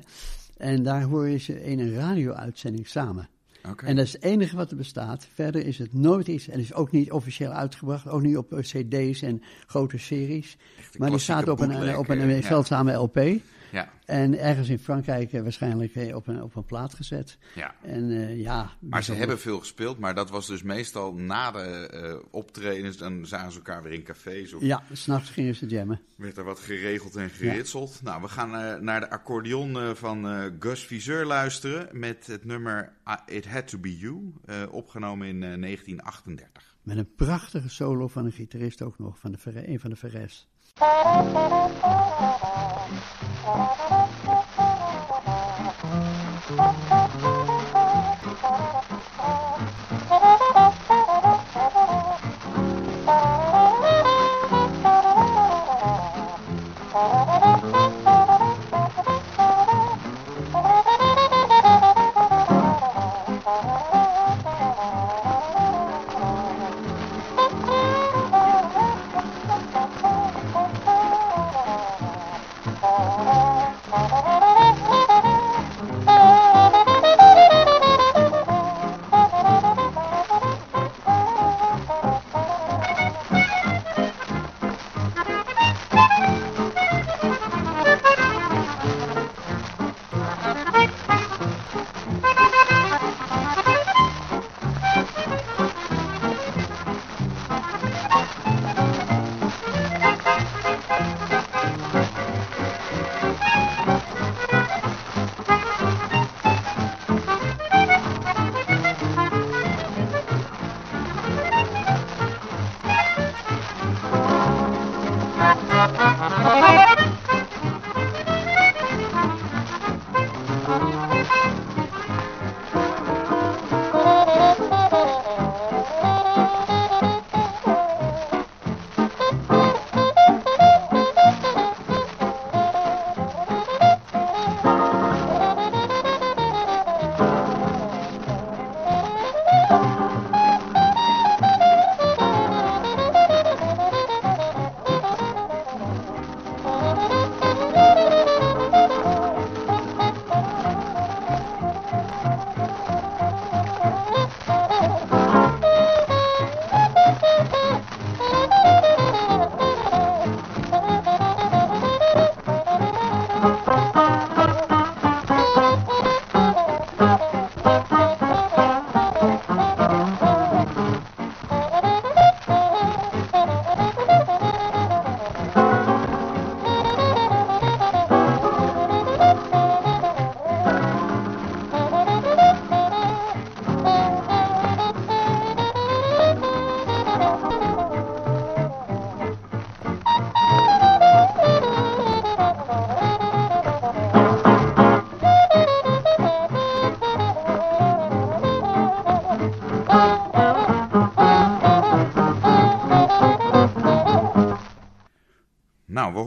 Speaker 4: En daar hoor je ze in een radio-uitzending samen.
Speaker 3: Okay.
Speaker 4: En dat is het enige wat er bestaat. Verder is het nooit iets, en is ook niet officieel uitgebracht, ook niet op cd's en grote series. Maar die staat op een, op een, een zeldzame ja. LP.
Speaker 3: Ja.
Speaker 4: En ergens in Frankrijk uh, waarschijnlijk uh, op, een, op een plaat gezet.
Speaker 3: Ja.
Speaker 4: En, uh, ja,
Speaker 3: maar ze hebben veel gespeeld, maar dat was dus meestal na de optredens. Dan zagen ze elkaar weer in cafés. Of
Speaker 4: ja, s'nachts gingen ze jammen.
Speaker 3: Werd er wat geregeld en geritseld. Ja. Nou, we gaan naar de accordeon van Gus Viseur luisteren met het nummer It Had To Be You, opgenomen in 1938.
Speaker 4: Met een prachtige solo van een gitarist ook nog, van de, een van de Ferres.
Speaker 3: Nou, we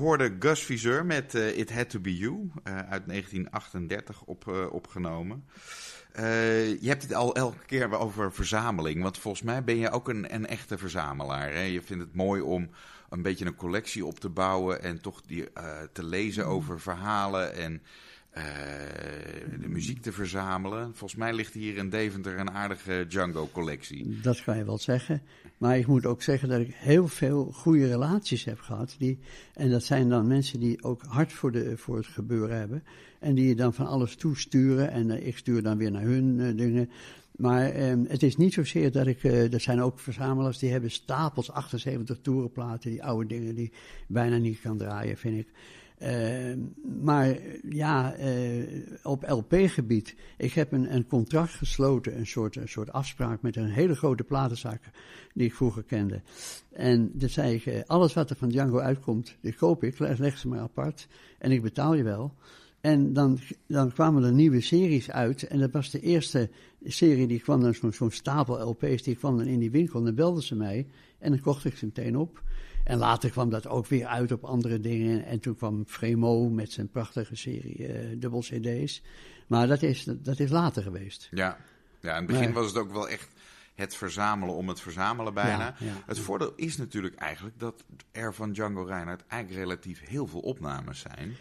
Speaker 3: hoorden Gus Viseur met uh, It Had To Be You uh, uit 1938 op, uh, opgenomen. je hebt het al elke keer over verzameling, want volgens mij ben je ook een, een echte verzamelaar. Hè? Je vindt het mooi om een beetje een collectie op te bouwen en toch die, te lezen over verhalen en de muziek te verzamelen. Volgens mij ligt hier in Deventer een aardige Django-collectie.
Speaker 4: Dat kan je wel zeggen. Maar ik moet ook zeggen dat ik heel veel goede relaties heb gehad. Die, en dat zijn dan mensen die ook hard voor, de, voor het gebeuren hebben. En die je dan van alles toesturen. En uh, ik stuur dan weer naar hun uh, dingen. Maar um, het is niet zozeer dat ik. Uh, er zijn ook verzamelaars die hebben stapels 78 toerenplaten. Die oude dingen die bijna niet kan draaien, vind ik. Uh, maar ja, uh, op LP-gebied. Ik heb een, een, contract gesloten, een soort, een soort afspraak met een hele grote platenzaak die ik vroeger kende. En dan zei ik, uh, alles wat er van Django uitkomt, die koop ik, leg ze maar apart en ik betaal je wel. En dan, dan kwamen er nieuwe series uit. En dat was de eerste serie die kwam zo'n zo stapel LP's, die kwam dan in die winkel. En dan belden ze mij en dan kocht ik ze meteen op. En later kwam dat ook weer uit op andere dingen. En toen kwam Fremo met zijn prachtige serie uh, dubbel CD's. Maar dat is, dat is later geweest.
Speaker 3: Ja, ja in het begin was het ook wel echt het verzamelen om het verzamelen bijna. Het voordeel is natuurlijk eigenlijk dat er van Django Reinhardt eigenlijk relatief heel veel opnames zijn.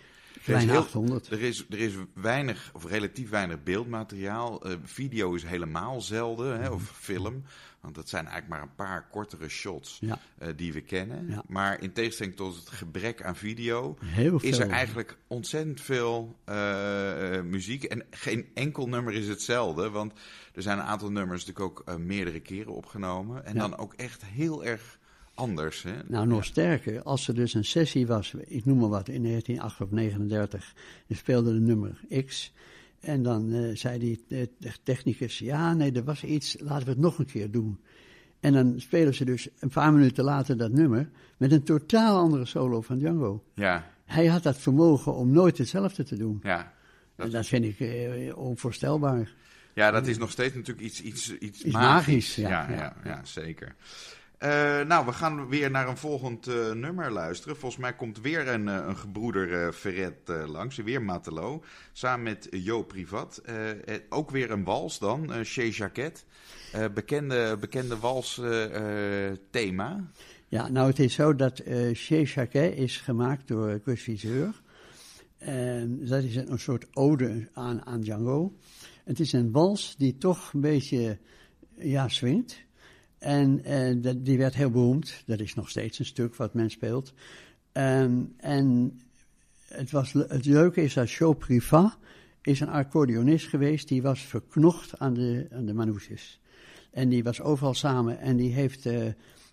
Speaker 4: Klein
Speaker 3: er is,
Speaker 4: 800.
Speaker 3: er, is, er is weinig, of relatief weinig beeldmateriaal. Uh, video is helemaal zelden, hè, of film. Want dat zijn eigenlijk maar een paar kortere shots ja. uh, die we kennen. Ja. Maar in tegenstelling tot het gebrek aan video, is er eigenlijk ontzettend veel uh, muziek. En geen enkel nummer is hetzelfde. Want er zijn een aantal nummers natuurlijk ook meerdere keren opgenomen. En ja. dan ook echt heel erg anders. Hè?
Speaker 4: Nou, nog sterker. Als er dus een sessie was, ik noem maar wat, in 1938 of 39, je speelde de nummer X. En dan uh, zei die de technicus, ja, nee, er was iets, laten we het nog een keer doen. En dan spelen ze dus een paar minuten later dat nummer met een totaal andere solo van Django.
Speaker 3: Ja.
Speaker 4: Hij had dat vermogen om nooit hetzelfde te doen.
Speaker 3: Ja.
Speaker 4: Dat... En dat vind ik uh, onvoorstelbaar.
Speaker 3: Ja, dat is nog steeds natuurlijk iets, iets, iets,
Speaker 4: iets
Speaker 3: magisch.
Speaker 4: magisch ja,
Speaker 3: ja, ja, ja, zeker. Uh, nou, we gaan weer naar een volgend uh, nummer luisteren. Volgens mij komt weer een, uh, een gebroeder Ferret langs, weer Matelo, samen met Jo Privat. ook weer een wals dan, Chez Jacquet. bekende, bekende wals thema.
Speaker 4: Ja, nou het is zo dat Chez Jacquet is gemaakt door Gus Viseur. dat is een, een soort ode aan, aan Django. Het is een wals die toch een beetje, ja, swingt. En dat, die werd heel beroemd. Dat is nog steeds een stuk wat men speelt. Um, en het, was, het leuke is dat Joe Privat is een accordeonist geweest. Die was verknocht aan de, aan de manousjes. En die was overal samen. En die heeft uh,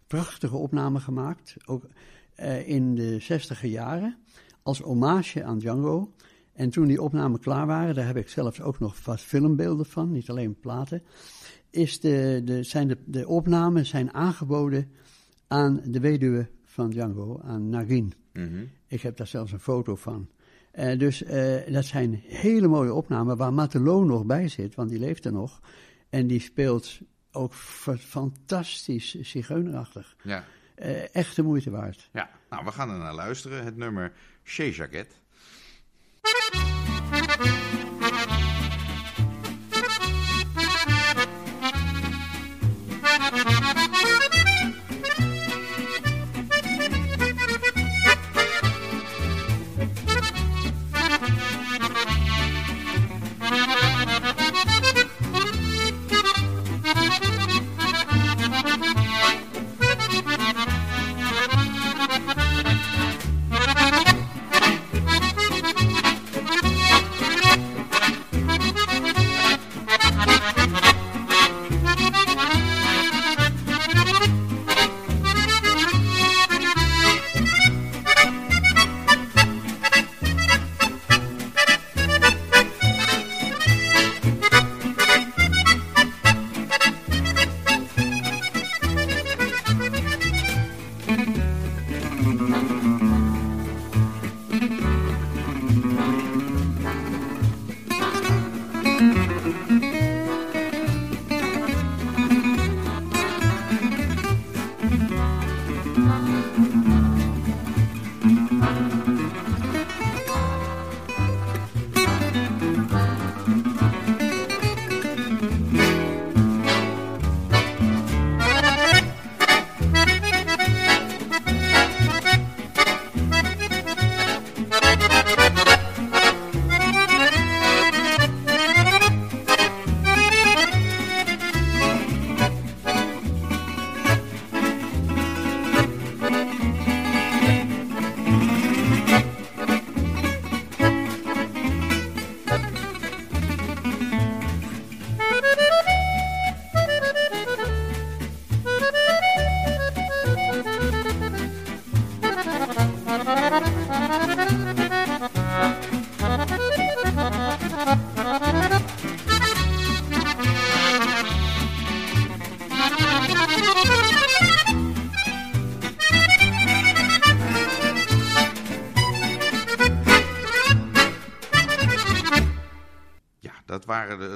Speaker 4: prachtige opnamen gemaakt. Ook uh, in de zestiger jaren. Als hommage aan Django. En toen die opnamen klaar waren, daar heb ik zelfs ook nog wat filmbeelden van. Niet alleen platen is de, de, zijn de, de opnamen zijn aangeboden aan de weduwe van Django, aan Nagin.
Speaker 3: Mm -hmm.
Speaker 4: Ik heb daar zelfs een foto van. Uh, dus uh, dat zijn hele mooie opnamen waar Matelot nog bij zit, want die leeft er nog. En die speelt ook fantastisch zigeunerachtig.
Speaker 3: Ja.
Speaker 4: Uh, echt de moeite waard.
Speaker 3: Ja, nou we gaan er naar luisteren. Het nummer Chez Jacquet. Thank you.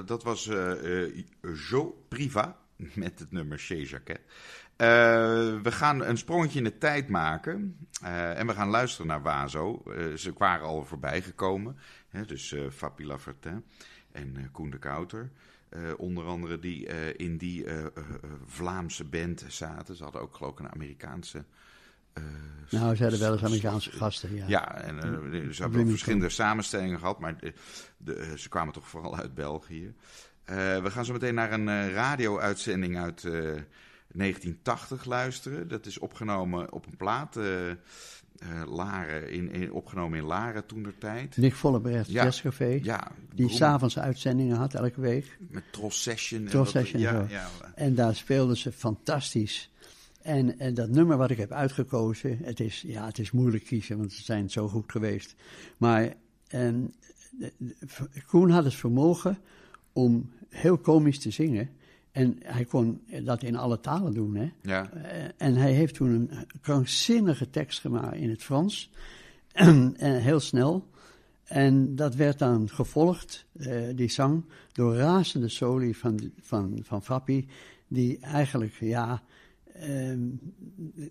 Speaker 3: Dat was Joe Priva met het nummer Chez Jacquet. we gaan een sprongetje in de tijd maken en we gaan luisteren naar Wazo. ze waren al voorbij gekomen, hè, dus Fabi Lafertin en Koen de Kouter. onder andere die in die Vlaamse band zaten. Ze hadden ook geloof ik een Amerikaanse
Speaker 4: uh, nou, ze hadden wel eens Amerikaanse gasten, ja.
Speaker 3: Ja, en uh, ze hebben verschillende samenstellingen gehad, maar de, de, ze kwamen toch vooral uit België. Uh, we gaan zo meteen naar een radio-uitzending uit 1980 luisteren. Dat is opgenomen op een plaat. Laren, in, in, opgenomen in Laren toen der tijd.
Speaker 4: Nick Vollebrecht, ja, Jazzcafé. Ja, die s'avonds uitzendingen had elke week.
Speaker 3: Met Session.
Speaker 4: Tross Session, ja, ja, En daar speelden ze fantastisch. En, en, dat nummer wat ik heb uitgekozen, het is, ja, het is moeilijk kiezen, want ze zijn zo goed geweest. Maar en, Koen had het vermogen om heel komisch te zingen. En hij kon dat in alle talen doen. Hè? Ja. Eh, en hij heeft toen een krankzinnige tekst gemaakt in het Frans. en, heel snel. En dat werd dan gevolgd, uh, die zang, door razende soli van, van, van Fappi. Die eigenlijk, ja, Ehm,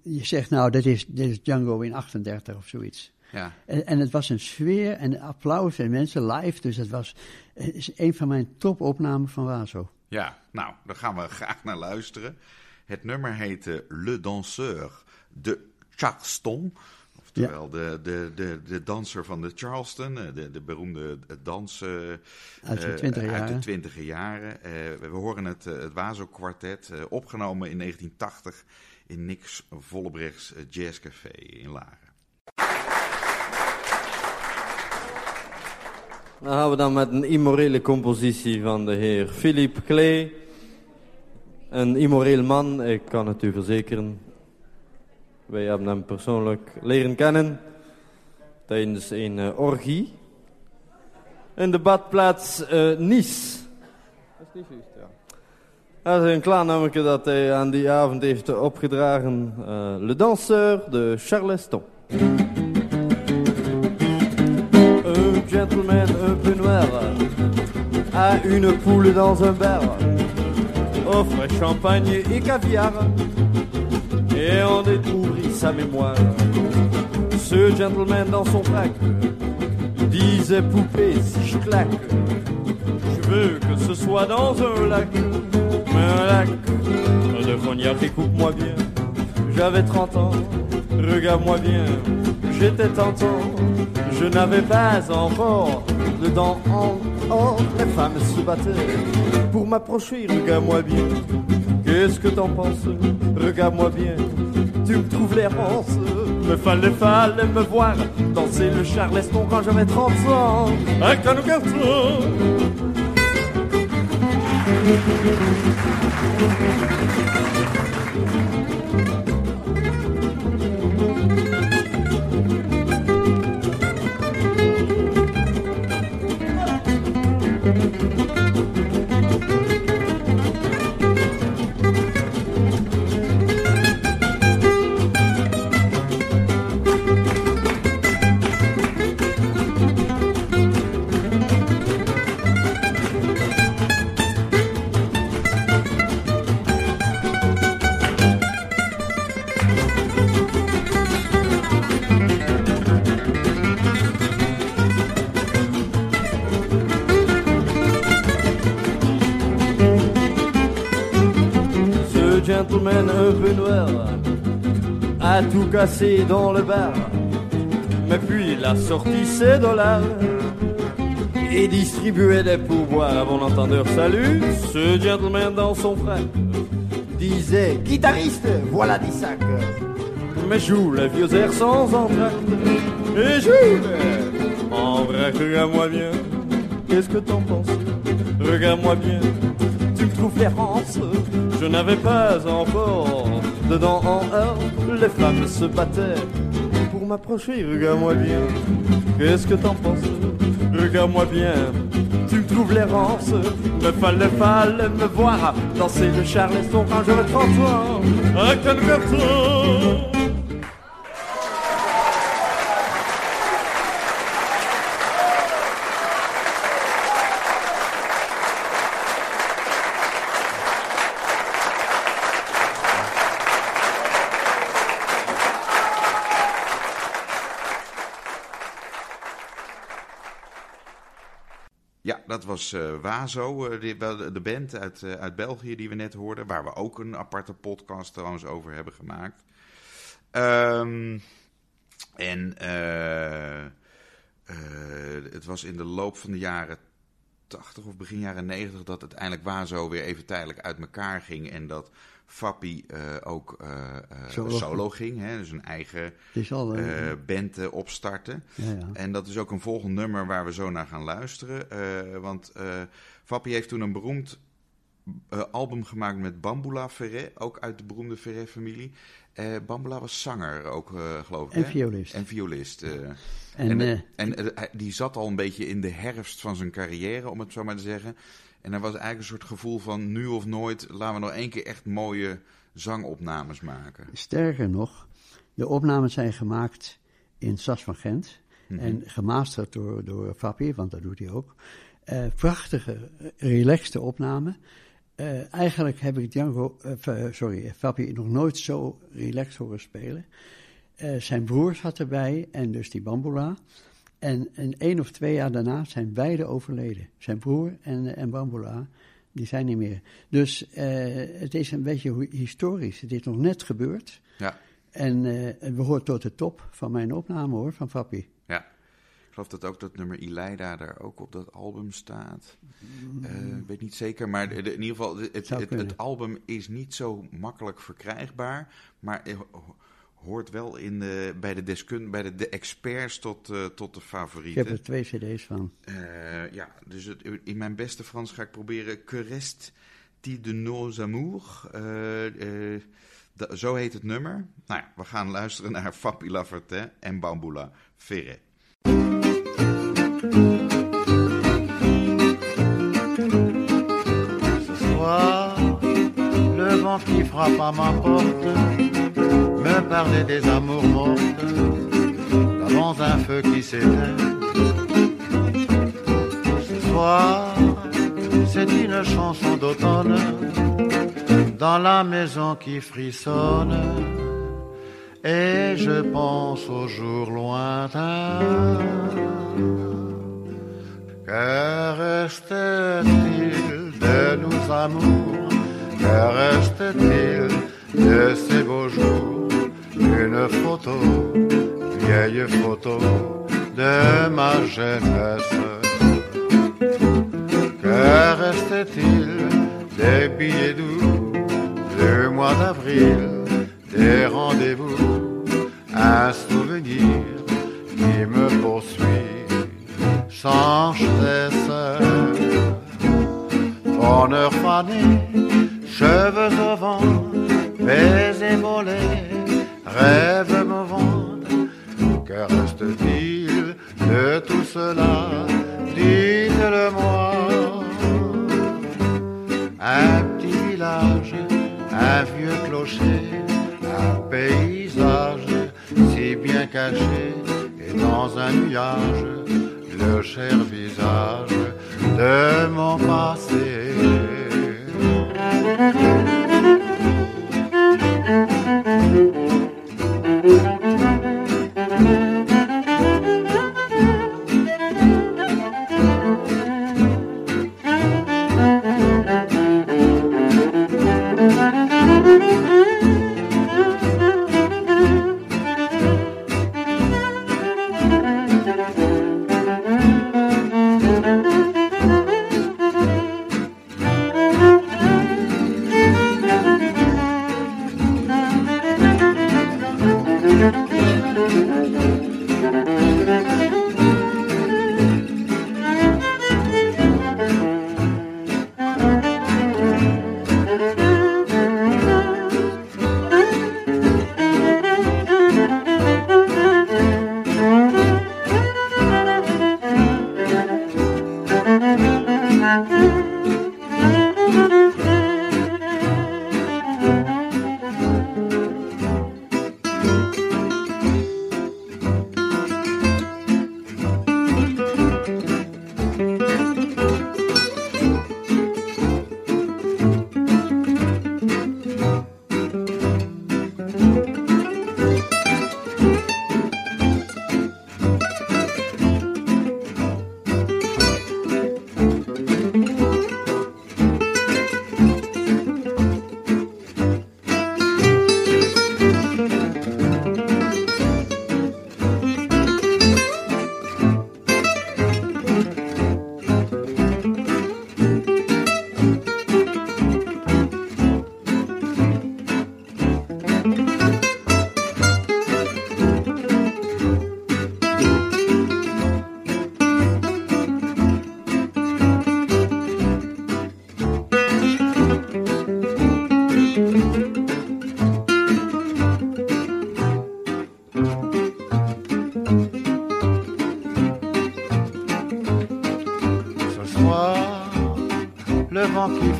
Speaker 4: je zegt nou, dit is, dit is Django in 38 of zoiets. Ja. En, en, het was een sfeer en applaus en mensen live. Dus het was het is een van mijn topopnamen van Wazo.
Speaker 3: Ja, nou, daar gaan we graag naar luisteren. Het nummer heette Le Danseur de Charleston. Terwijl de, de, de, de danser van de Charleston, eh, de, de beroemde dans
Speaker 4: uit de twintiger jaren.
Speaker 3: Jaren. Uh, we horen het, het Wazo-kwartet, uh, opgenomen in 1980 in Nix Vollebrechts Jazzcafé in Laren.
Speaker 6: Dan gaan we dan met een immorele compositie van de heer Philippe Klee. Een immoreel man, ik kan het u verzekeren. Wij hebben hem persoonlijk leren kennen tijdens een uh, orgie in de badplaats uh, Nice. Dat is niet juist, ja. Dat is een klaar dat hij aan die avond heeft opgedragen. Uh, Le Danseur de Charleston. Gentleman un peu noir a une poule dans un bar. Offre champagne et caviar et on découvrit sa mémoire. Ce gentleman dans son frac disait poupée si je claque. Je veux que ce soit dans un lac, un lac de cognac. Écoute-moi bien, j'avais 30 ans, regarde-moi bien, j'étais tentant. Je n'avais pas encore de dents en or. Les femmes se battaient pour m'approcher, regarde-moi bien. Qu'est-ce que t'en penses? Regarde-moi bien, tu me trouves l'errance. Me fallait, fallait me voir danser le charleston quand j'avais 30 ans. À Canocarton. tout cassé dans le bar. Mais puis il a sorti ses dollars et distribuait des pourboires à mon entendeur. Salut, ce gentleman dans son frère disait guitariste, voilà des sacs. Mais joue les vieux airs sans entracte et joue en vrai, regarde-moi bien. Qu'est-ce que t'en penses? Regarde-moi bien, tu me trouves l'errance. Je n'avais pas encore dedans en or les femmes se battaient pour m'approcher. Regarde-moi bien, qu'est-ce que t'en penses? Regarde-moi bien, tu me trouves l'errance. Me fallait, fallait me voir danser le charleston quand j'avais 30 ans.
Speaker 3: Was uh, Wazo, uh, de, band uit, uh, uit België die we net hoorden. Waar we ook een aparte podcast trouwens over hebben gemaakt. Um, en het was in de loop van de jaren 80 of begin jaren 90 dat uiteindelijk Wazo weer even tijdelijk uit elkaar ging. En dat Fappi uh, ook uh, solo. solo. ging. Hè, dus een eigen al, band opstarten. Ja, ja. En dat is ook een volgend nummer waar we zo naar gaan luisteren. want Fappi heeft toen een beroemd album gemaakt met Bambula Ferré, ook uit de beroemde Ferré-familie. Bambula was zanger ook, geloof ik.
Speaker 4: En violist.
Speaker 3: En violist. en, en, en die zat al een beetje in de herfst van zijn carrière, om het zo maar te zeggen. En er was eigenlijk een soort gevoel van nu of nooit, laten we nog één keer echt mooie zangopnames maken.
Speaker 4: Sterker nog, de opnames zijn gemaakt in Sas van Gent mhm. en gemasterd door, door Fabi, want dat doet hij ook. Uh, prachtige, relaxte opname. Uh, eigenlijk heb ik Django, uh, sorry, Fabi nog nooit zo relaxed horen spelen. zijn broer zat erbij en dus die bambula. En een één of twee jaar daarna zijn beide overleden. Zijn broer en, en Bambula, die zijn niet meer. Dus uh, het is een beetje historisch. Het is nog net gebeurd. Ja. En uh, we horen tot de top van mijn opname hoor, van Fappy.
Speaker 3: Ja. Ik geloof dat ook dat nummer Ileida daar ook op dat album staat. Uh, ik weet niet zeker, maar in ieder geval, het, het, het, album is niet zo makkelijk verkrijgbaar. Maar hoort wel in de, bij de deskund, bij de, de experts tot, uh, tot de favorieten.
Speaker 4: Ik heb er twee cd's van.
Speaker 3: Uh, ja, dus het, in mijn beste Frans ga ik proberen Que reste de nos amours? Uh, zo heet het nummer. Nou ja, we gaan luisteren naar Fabi Lavertin en Bamboula Ferret.
Speaker 7: Ce soir, le vent qui frappe à ma porte me parler des amours mortes avant un feu qui s'éteint. Ce soir, c'est une chanson d'automne dans la maison qui frissonne. Et je pense aux jours lointains. Que reste-t-il de nos amours Que reste-t-il de ces beaux jours? Une photo, vieille photo de ma jeunesse. Que restait-il des billets doux du mois d'avril, des rendez-vous, un souvenir qui me poursuit sans cesse. Honneur fané, cheveux au vent, baisers volés Rêve mon ventre, que reste-t-il de tout cela? Dites-le-moi. Un petit village, un vieux clocher, un paysage si bien caché, et dans un nuage, le cher visage de mon passé. Música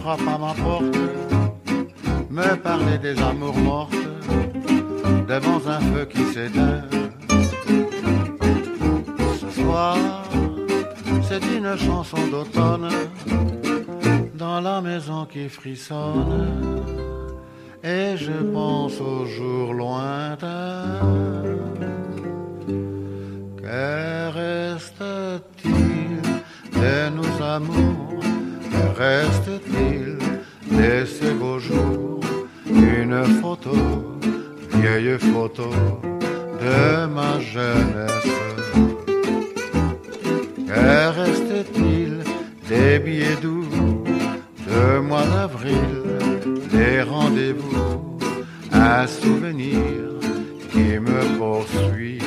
Speaker 7: frappe à ma porte me parlait des amours mortes devant un feu qui s'éteint. Ce soir, c'est une chanson d'automne dans la maison qui frissonne et je pense aux jours lointains. Que reste-t-il de nos amours? Reste-t-il de ces beaux jours Une photo, vieille photo de ma jeunesse. Que reste-t-il des billets doux de mois d'avril, des rendez-vous, un souvenir qui me poursuit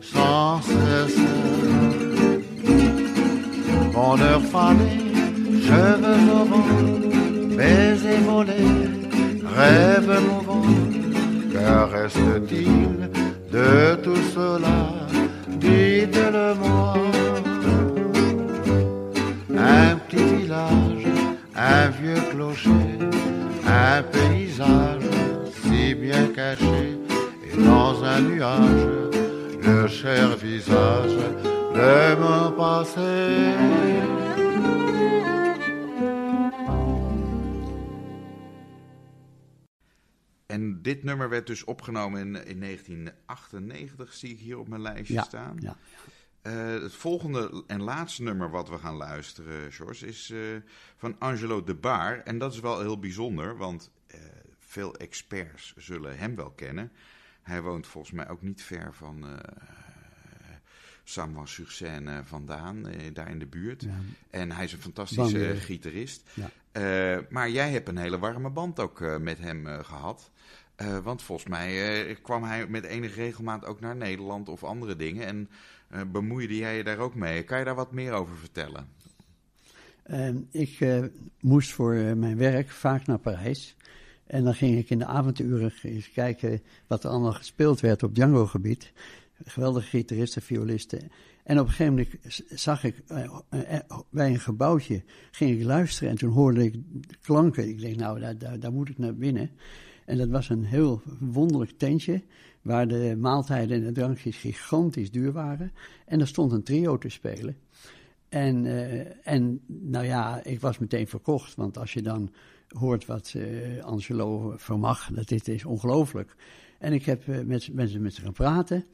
Speaker 7: sans cesse. Bonheur fané, cheveux au vent, baiser volé, rêve mouvant, que reste-t-il de tout cela? Dites-le-moi. Un petit village, un vieux clocher, un paysage si bien caché, et dans un nuage, le cher visage de mon passé.
Speaker 3: En dit nummer werd dus opgenomen in, in 1998, zie ik hier op mijn lijstje
Speaker 4: Ja,
Speaker 3: staan.
Speaker 4: ja.
Speaker 3: Eh, het volgende en laatste nummer wat we gaan luisteren, George, is eh, van Angelo de Baar. En dat is wel heel bijzonder, want eh, veel experts zullen hem wel kennen. Hij woont volgens mij ook niet ver van eh Saint-Van-sur-Seine vandaan, daar in de buurt.
Speaker 4: Ja.
Speaker 3: En hij is een fantastische gitarist.
Speaker 4: Ja.
Speaker 3: Maar jij hebt een hele warme band ook met hem eh, gehad. Eh, want volgens mij eh, kwam hij met enige regelmaat ook naar Nederland of andere dingen. En eh, bemoeide jij je daar ook mee? Kan je daar wat meer over vertellen?
Speaker 4: Ehm, ik moest voor mijn werk vaak naar Parijs. En dan ging ik in de avonduren eens kijken wat er allemaal gespeeld werd op Django-gebied. Geweldige gitaristen, violisten. En op een gegeven moment zag ik bij een gebouwtje, ging ik luisteren en toen hoorde ik klanken. Ik denk, nou, daar, daar moet ik naar binnen. En dat was een heel wonderlijk tentje, waar de maaltijden en de drankjes gigantisch duur waren. En er stond een trio te spelen. En, eh, en nou ja, ik was meteen verkocht, want als je dan hoort wat eh, Angelo vermag, dat dit is ongelooflijk. En ik heb eh, met mensen met ze gaan praten.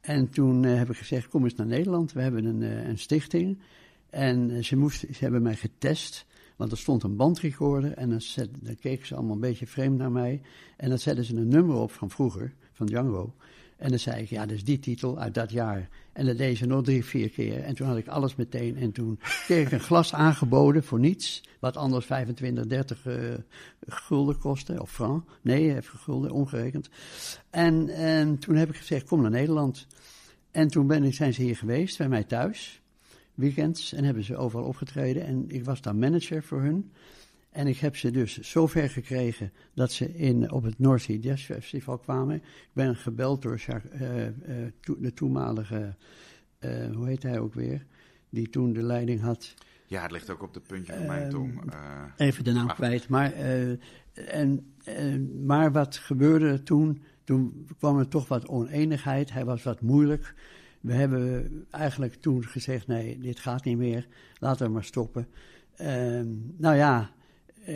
Speaker 4: En toen heb ik gezegd, kom eens naar Nederland, we hebben een, een stichting. En ze, moesten, ze hebben mij getest, want er stond een bandrecorder en dan, zet, keken ze allemaal een beetje vreemd naar mij. En dan zetten ze een nummer op van vroeger, van Django. En dan zei ik, ja, dat is die titel uit dat jaar. En dat deed ze nog drie, vier keer. En toen had ik alles meteen. En toen kreeg ik een glas aangeboden voor niets. Wat anders 25, 30 eh, gulden kostte. Of franc. Nee, even gulden, omgerekend. En, en toen heb ik gezegd, kom naar Nederland. En toen ben ik, zijn ze hier geweest, bij mij thuis. Weekends. En hebben ze overal opgetreden. En ik was daar manager voor hun. En ik heb ze dus zover gekregen dat ze in, op het North Sea Jazz Festival kwamen. Ik ben gebeld door eh, eh, to- de toenmalige, eh, hoe heet hij ook weer, die toen de leiding had.
Speaker 3: Ja, het ligt ook op de puntje van mijn
Speaker 4: Ehm,
Speaker 3: tong. Eh,
Speaker 4: Even de naam
Speaker 3: Maar-
Speaker 4: kwijt. Maar, en, maar wat gebeurde toen? Toen kwam er toch wat oneenigheid. Hij was wat moeilijk. We hebben eigenlijk toen gezegd: nee, dit gaat niet meer. Laten we maar stoppen. Ehm, nou ja, eh,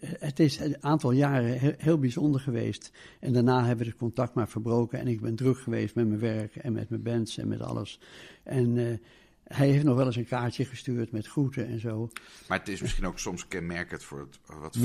Speaker 4: het is een aantal jaren heel, bijzonder geweest. En daarna hebben we het contact maar verbroken. En ik ben druk geweest met mijn werk en met mijn bands en met alles. En eh, hij heeft nog wel eens een kaartje gestuurd met groeten en zo.
Speaker 3: maar het is misschien ook soms kenmerkend voor het wat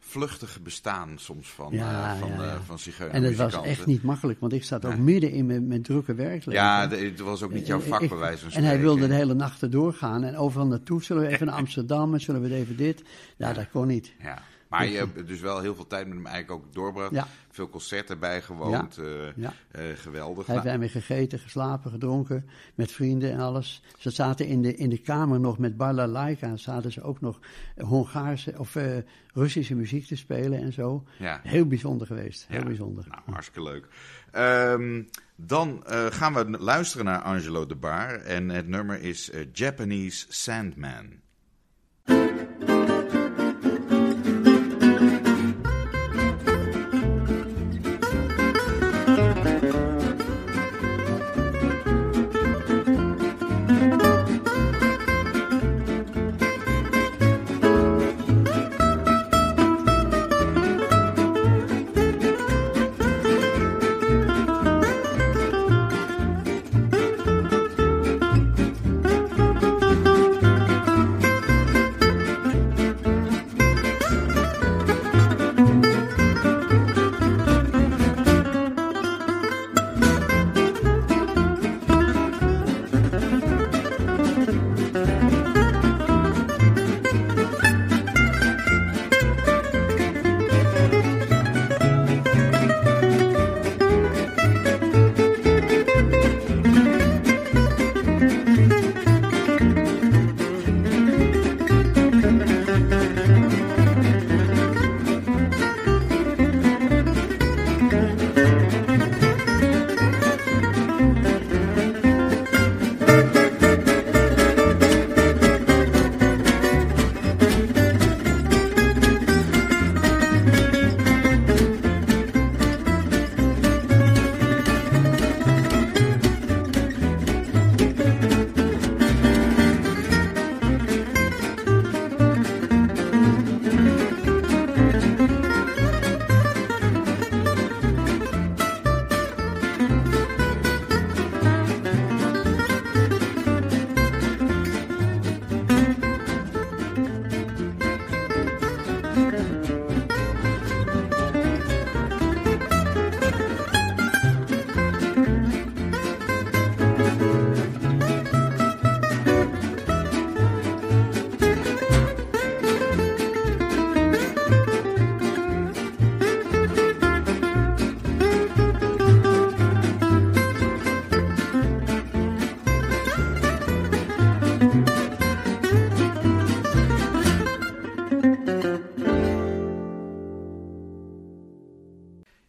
Speaker 3: vluchtige bestaan soms van,
Speaker 4: Ja,
Speaker 3: eh, van,
Speaker 4: ja,
Speaker 3: eh, van zigeuner
Speaker 4: En het was echt niet makkelijk, want ik zat ook midden in mijn, mijn drukke werkleven.
Speaker 3: Ja, het was ook niet jouw vak,
Speaker 4: Ik-
Speaker 3: bij wijze van
Speaker 4: En hij wilde de hele nachten doorgaan en overal naartoe. Zullen we even naar Amsterdam en zullen we even dit? Ja, dat kon niet.
Speaker 3: Ja. Maar je hebt dus wel heel veel tijd met hem eigenlijk ook doorgebracht.
Speaker 4: Ja.
Speaker 3: Veel concerten bijgewoond. eh,
Speaker 4: Ja.
Speaker 3: eh, geweldig.
Speaker 4: Hij heeft
Speaker 3: Nou,
Speaker 4: me gegeten, geslapen, gedronken, met vrienden en alles. Ze zaten in de, in de kamer nog met balalaika, zaten ze ook nog Hongaarse of eh, Russische muziek te spelen en zo.
Speaker 3: ja.
Speaker 4: Heel bijzonder geweest, heel bijzonder.
Speaker 3: Nou, hartstikke leuk. Ehm, dan eh, gaan we luisteren naar Angelo de Bar. En het nummer is eh, Japanese Sandman.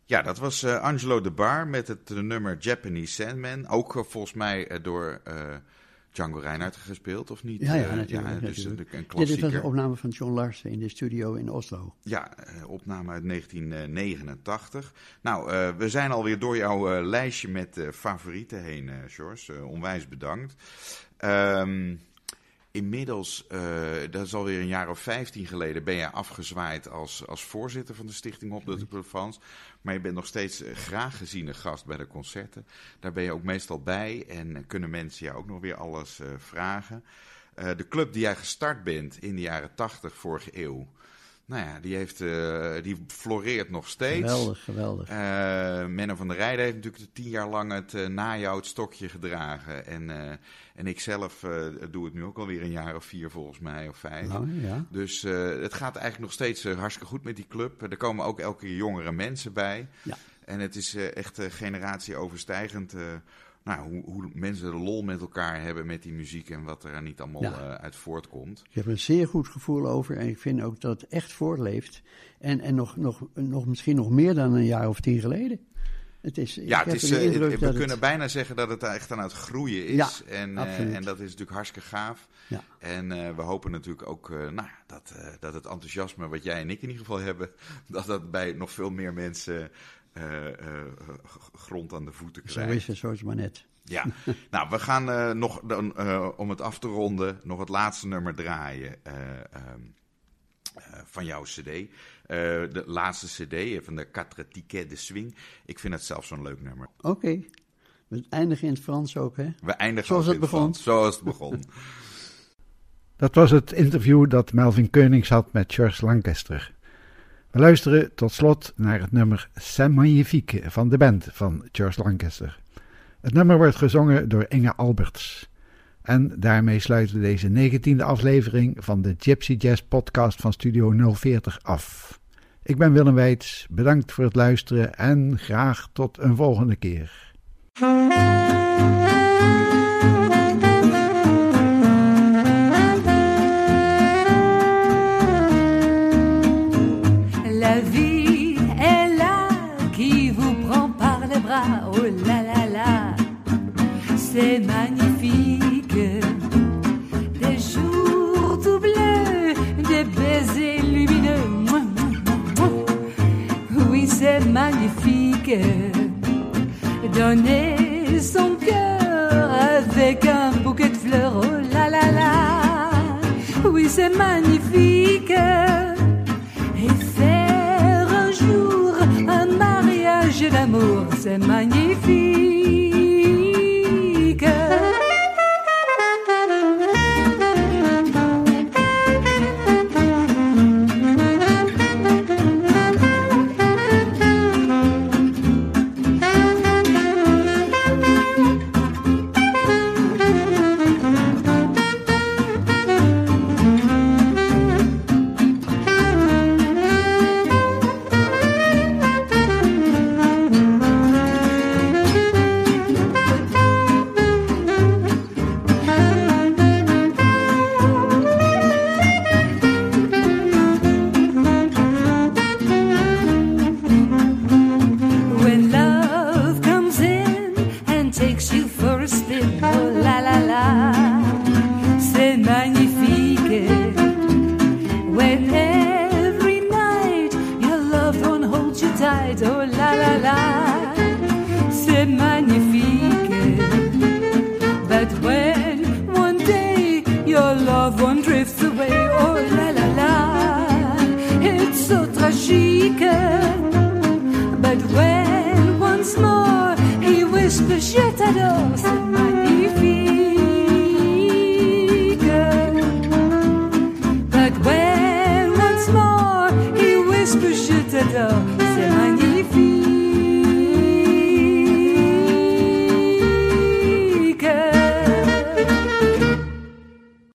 Speaker 3: Ja, dat was uh, Angelo de Bar met het nummer Japanese Sandman. Ook uh, volgens mij uh, door Django Reinhardt gespeeld, of niet?
Speaker 4: Ja, ja, natuurlijk.
Speaker 3: ja, dus
Speaker 4: natuurlijk.
Speaker 3: een
Speaker 4: Ja,
Speaker 3: klassieker.
Speaker 4: dit was een opname van John Larsen in de studio in Oslo.
Speaker 3: Ja, eh, opname uit 1989. Nou, eh, we zijn alweer door jouw eh, lijstje met eh, favorieten heen, eh George. Eh, onwijs bedankt. Ehm, inmiddels, eh, dat is alweer een jaar of 15 geleden, ben je afgezwaaid als, als voorzitter van de Stichting Op de France. Maar je bent nog steeds eh, graag geziene gast bij de concerten. Daar ben je ook meestal bij en kunnen mensen jou ook nog weer alles eh, vragen. Eh, de club die jij gestart bent in de jaren 80 vorige eeuw. Nou ja, die, heeft, eh, die floreert nog steeds.
Speaker 4: Geweldig, geweldig.
Speaker 3: Menno van der Rijden heeft natuurlijk tien jaar lang het na jou het stokje gedragen. En, en ik zelf doe het nu ook alweer een jaar of vier volgens mij, of vijf.
Speaker 4: Nou, ja.
Speaker 3: Dus het gaat eigenlijk nog steeds hartstikke goed met die club. Er komen ook elke keer jongere mensen bij.
Speaker 4: Ja.
Speaker 3: En het is echt generatieoverstijgend. Nou, hoe, hoe mensen de lol met elkaar hebben met die muziek en wat er aan niet allemaal
Speaker 4: Ja.
Speaker 3: eh, uit voortkomt.
Speaker 4: Ik heb een zeer goed gevoel over en ik vind ook dat het echt voortleeft. En, en nog, nog, nog, misschien nog meer dan een jaar of tien geleden. Het is,
Speaker 3: Ja, het is, eh, we kunnen
Speaker 4: het,
Speaker 3: bijna zeggen dat het echt aan het groeien is.
Speaker 4: Ja,
Speaker 3: en, eh, en dat is natuurlijk hartstikke gaaf.
Speaker 4: Ja.
Speaker 3: En we hopen natuurlijk ook nou, dat, dat het enthousiasme wat jij en ik in ieder geval hebben, dat dat bij nog veel meer mensen grond aan de voeten
Speaker 4: Zo
Speaker 3: krijgt.
Speaker 4: is het, zo is het maar net.
Speaker 3: Ja, nou, we gaan eh, nog, dan, eh, om het af te ronden, nog het laatste nummer draaien eh, ehm, eh, van jouw cd. Eh, de laatste cd van de Quatre Tickets de Swing. Ik vind het zelf zo'n leuk nummer.
Speaker 4: Oké, we eindigen in het Frans ook, hè?
Speaker 3: We eindigen
Speaker 4: Zoals het
Speaker 3: in
Speaker 4: begon.
Speaker 3: Frans, Zoals het begon.
Speaker 1: Dat was het interview dat Melvin Keunings had met George Lancaster. We luisteren tot slot naar het nummer C'est Magnifique van de band van George Lancaster. Het nummer wordt gezongen door Inge Alberts. En daarmee sluiten we deze negentiende aflevering van de Gypsy Jazz podcast van Studio 040 af. Ik ben Willem Weits, bedankt voor het luisteren en graag tot een volgende keer.
Speaker 2: Magnifique. Donner son cœur avec un bouquet de fleurs. Oh là là là, oui, c'est magnifique et faire un jour un mariage d'amour, c'est magnifique.